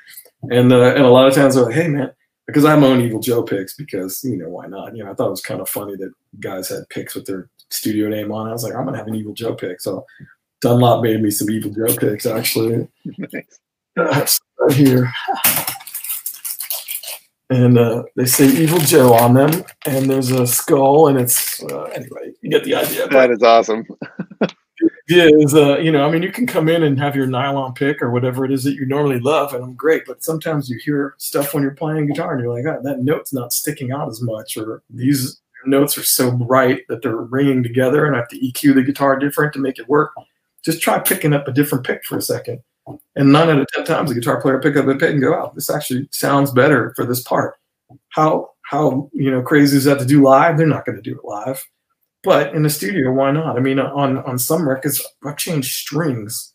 And, uh, and a lot of times they're like, hey, man, because I'm own Evil Joe picks because, you know, why not? You know, I thought it was kind of funny that guys had picks with their studio name on. I was like, I'm going to have an Evil Joe pick. So Dunlop made me some Evil Joe picks, actually. Nice. right here and uh, they say Evil Joe on them, and there's a skull, and it's uh, anyway. You get the idea. That is awesome. yeah, is uh, you know, I mean, you can come in and have your nylon pick or whatever it is that you normally love, and I'm great. But sometimes you hear stuff when you're playing guitar, and you're like, oh, that note's not sticking out as much, or these notes are so bright that they're ringing together, and I have to EQ the guitar different to make it work. Just try picking up a different pick for a second and nine out of ten times, the guitar player pick up a pick and go, "Oh, this actually sounds better for this part." How how you know crazy is that to do live? They're not going to do it live, but in the studio, why not? I mean, on on some records, I've changed strings.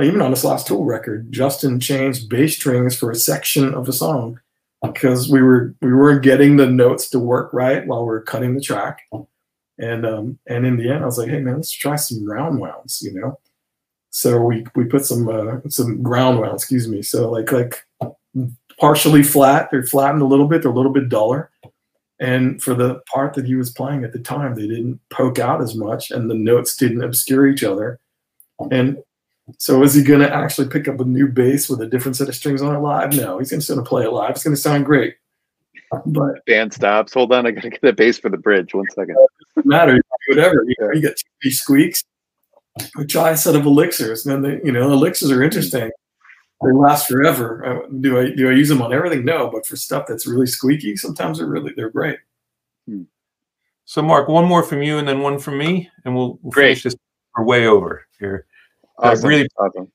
Even on this last Tool record, Justin changed bass strings for a section of a song because we were we weren't getting the notes to work right while we are cutting the track. And um, and in the end, I was like, "Hey man, let's try some round wounds," you know so we we put some uh, some ground wound, excuse me. So like like partially flat, they're flattened a little bit, they're a little bit duller. And for the part that he was playing at the time, they didn't poke out as much, and the notes didn't obscure each other. And so is he going to actually pick up a new bass with a different set of strings on it live? No, he's just going to play it live. It's going to sound great. But band stops. Hold on, I got to get the bass for the bridge. One second. Doesn't matter. Whatever. You, know, you get two squeaks we try a set of elixirs. And then they, you know, elixirs are interesting. They last forever. Uh, do I do I use them on everything? No, but for stuff that's really squeaky, sometimes they're really they're great. Hmm. So, Mark, one more from you, and then one from me, and we'll, we'll great. finish this. We're way over here. Awesome. Uh, really awesome.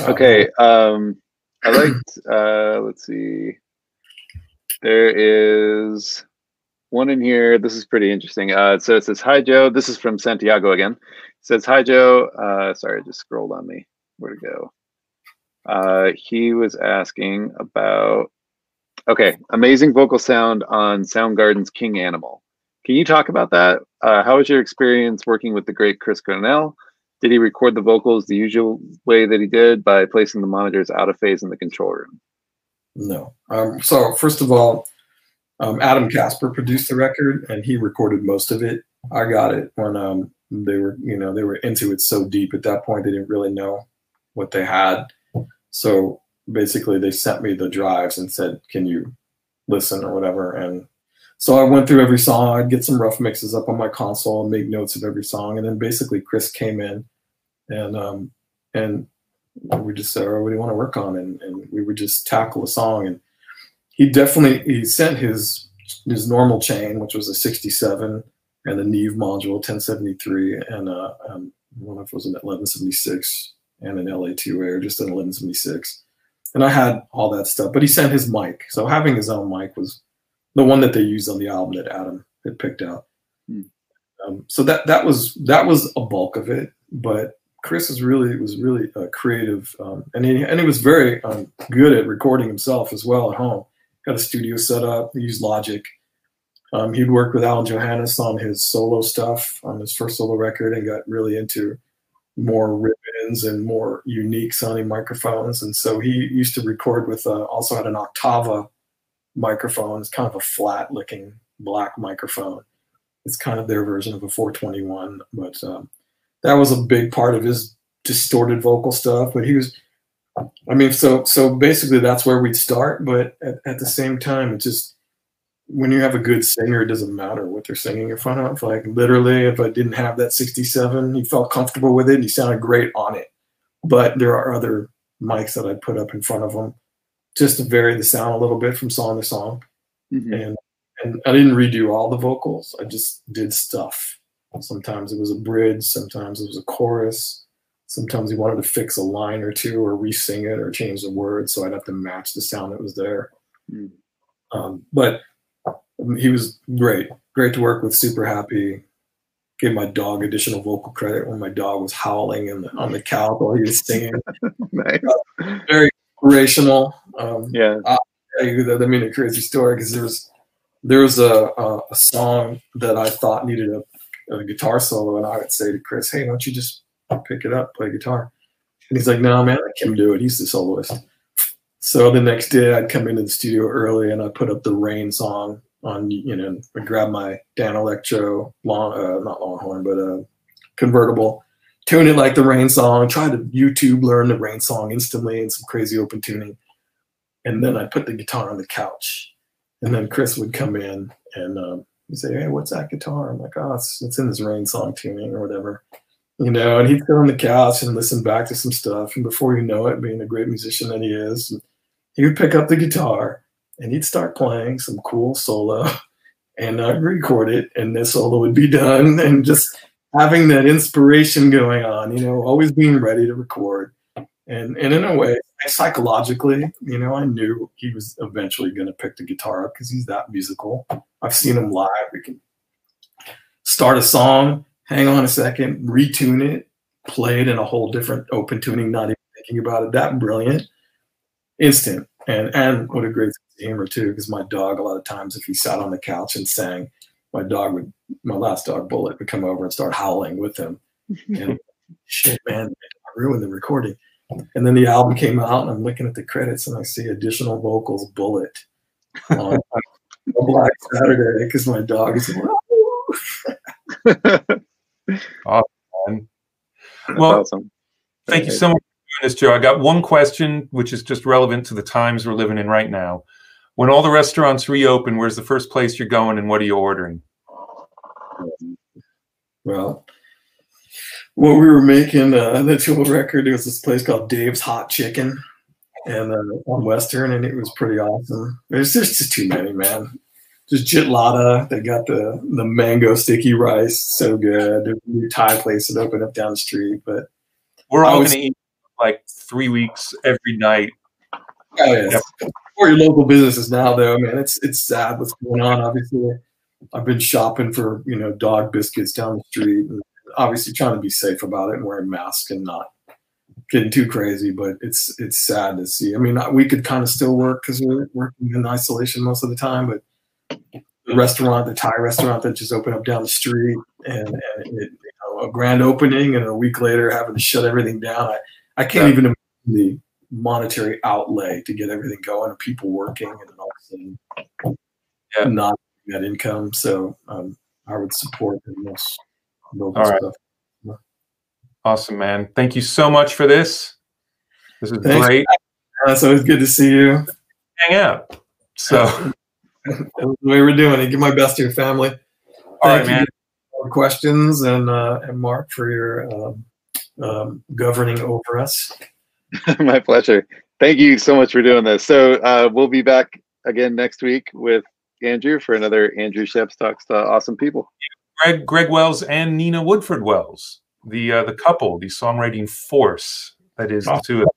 Okay. Um, I liked. Uh, let's see. There is one in here. This is pretty interesting. Uh, so it says, "Hi Joe." This is from Santiago again. It says, "Hi Joe." Uh, sorry, it just scrolled on me. Where to go? Uh, he was asking about. Okay, amazing vocal sound on Soundgarden's "King Animal." Can you talk about that? Uh, how was your experience working with the great Chris Cornell? Did he record the vocals the usual way that he did by placing the monitors out of phase in the control room? No. Um, so first of all, um, Adam Kasper produced the record, and he recorded most of it. I got it when um, they were, you know, they were into it so deep at that point they didn't really know what they had. So basically, they sent me the drives and said, "Can you listen or whatever?" And so I went through every song. I'd get some rough mixes up on my console and make notes of every song. And then basically, Chris came in, and um, and we just said, "Oh, what do you want to work on?" And, and we would just tackle a song and he definitely he sent his his normal chain, which was a 67, and the Neve module 1073, and uh, um, one of was an 1176 and an LA-2A, just an 1176. And I had all that stuff, but he sent his mic. So having his own mic was the one that they used on the album that Adam had picked out. Hmm. Um, so that that was that was a bulk of it. But Chris was really was really uh, creative, um, and he and he was very um, good at recording himself as well at home got a studio set up. He used Logic. Um, he'd worked with Alain Johannes on his solo stuff on his first solo record and got really into more ribbons and more unique sounding microphones. And so he used to record with uh, also had an Oktava microphone. It's kind of a flat looking black microphone. It's kind of their version of a 421, but um, that was a big part of his distorted vocal stuff. But he was I mean, so so basically that's where we'd start, but at, at the same time, it's just when you have a good singer, it doesn't matter what they're singing in front of. Like literally, if I didn't have that 67, he felt comfortable with it and he sounded great on it. But there are other mics that I'd put up in front of him just to vary the sound a little bit from song to song. Mm-hmm. And and I didn't redo all the vocals. I just did stuff. Sometimes it was a bridge, sometimes it was a chorus, sometimes he wanted to fix a line or two or re-sing it or change the words so i'd have to match the sound that was there mm. um, but he was great great to work with super happy gave my dog additional vocal credit when my dog was howling in the, on the couch while he was singing. nice. Very inspirational. Um, Yeah. that I mean a crazy story because there was there was a, a a song that I thought needed a, a guitar solo, and I would say to Chris, "Hey, why don't you just pick it up, play guitar?" And he's like, "No, man, let him do it. He's the soloist." So the next day, I'd come into the studio early and I'd put up the Rain song on, you know, I grab my Danelectro long, uh, not Longhorn, but uh, convertible, tune it like the Rain song, try to YouTube learn the Rain song instantly and some crazy open tuning and then I put the guitar on the couch, and then Chris would come in and um, he'd say, "Hey, what's that guitar?" I'm like, "Oh, it's, it's in this rain song tuning or whatever," you know. And he'd sit on the couch and listen back to some stuff, and before you know it, being a great musician that he is, he would pick up the guitar and he'd start playing some cool solo, and I'd record it, and this solo would be done, and just having that inspiration going on, you know, always being ready to record. And, and in a way, psychologically, you know, I knew he was eventually going to pick the guitar up because he's that musical. I've seen him live. We can start a song, hang on a second, retune it, play it in a whole different open tuning, not even thinking about it. That brilliant, instant, and and what a great humor too. Because my dog, a lot of times, if he sat on the couch and sang, my dog would, my last dog Bullet, would come over and start howling with him. And shit, man, I ruined the recording. And then the album came out, and I'm looking at the credits, and I see additional vocals, Bullet, on Black Saturday, because my dog is. Man. Well, awesome. Thank you so much for doing this, Joe. I got one question, which is just relevant to the times we're living in right now. When all the restaurants reopen, where's the first place you're going, and what are you ordering? Well, what we were making uh, the tool record, there was this place called Dave's Hot Chicken, and uh, on Western, and it was pretty awesome. There's there's just too many, man. Just jitlada. They got the the mango sticky rice, so good. There's a new Thai place that opened up down the street, but We're all going to eat like three weeks every night. Oh yeah. For your local businesses now, though, man, it's it's sad what's going on. Obviously, I've been shopping for you know dog biscuits down the street, and obviously trying to be safe about it and wearing masks and not getting too crazy. But it's it's sad to see. I mean, we could kind of still work because we're working in isolation most of the time, but the restaurant, the Thai restaurant that just opened up down the street, and, and it, you know, a grand opening, and a week later having to shut everything down. I, I can't Yeah. even imagine the monetary outlay to get everything going and people working and all of a sudden Yeah. not that income. So um, I would support the most local All right. stuff. Awesome, man. Thank you so much for this. This is Thanks. great. Uh, so it's good to see you. Hang out. So, the way we're doing it. Give my best to your family. all right, Thank you man. for questions and uh, and Mark for your um, um, governing over us. My pleasure. Thank you so much for doing this. So uh, we'll be back again next week with Andrew for another Andrew Scheps talks to awesome people. Greg Greg Wells and Nina Woodford Wells, the uh, the couple, the songwriting force that is the two of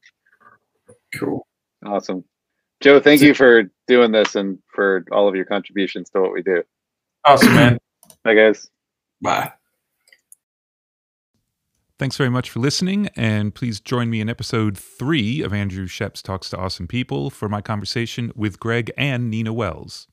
them. Cool. Awesome. Joe, thank you for doing this and for all of your contributions to what we do. Awesome, man. Bye, guys. Bye. Thanks very much for listening, and please join me in episode three of Andrew Scheps Talks to Awesome People for my conversation with Greg and Nina Wells.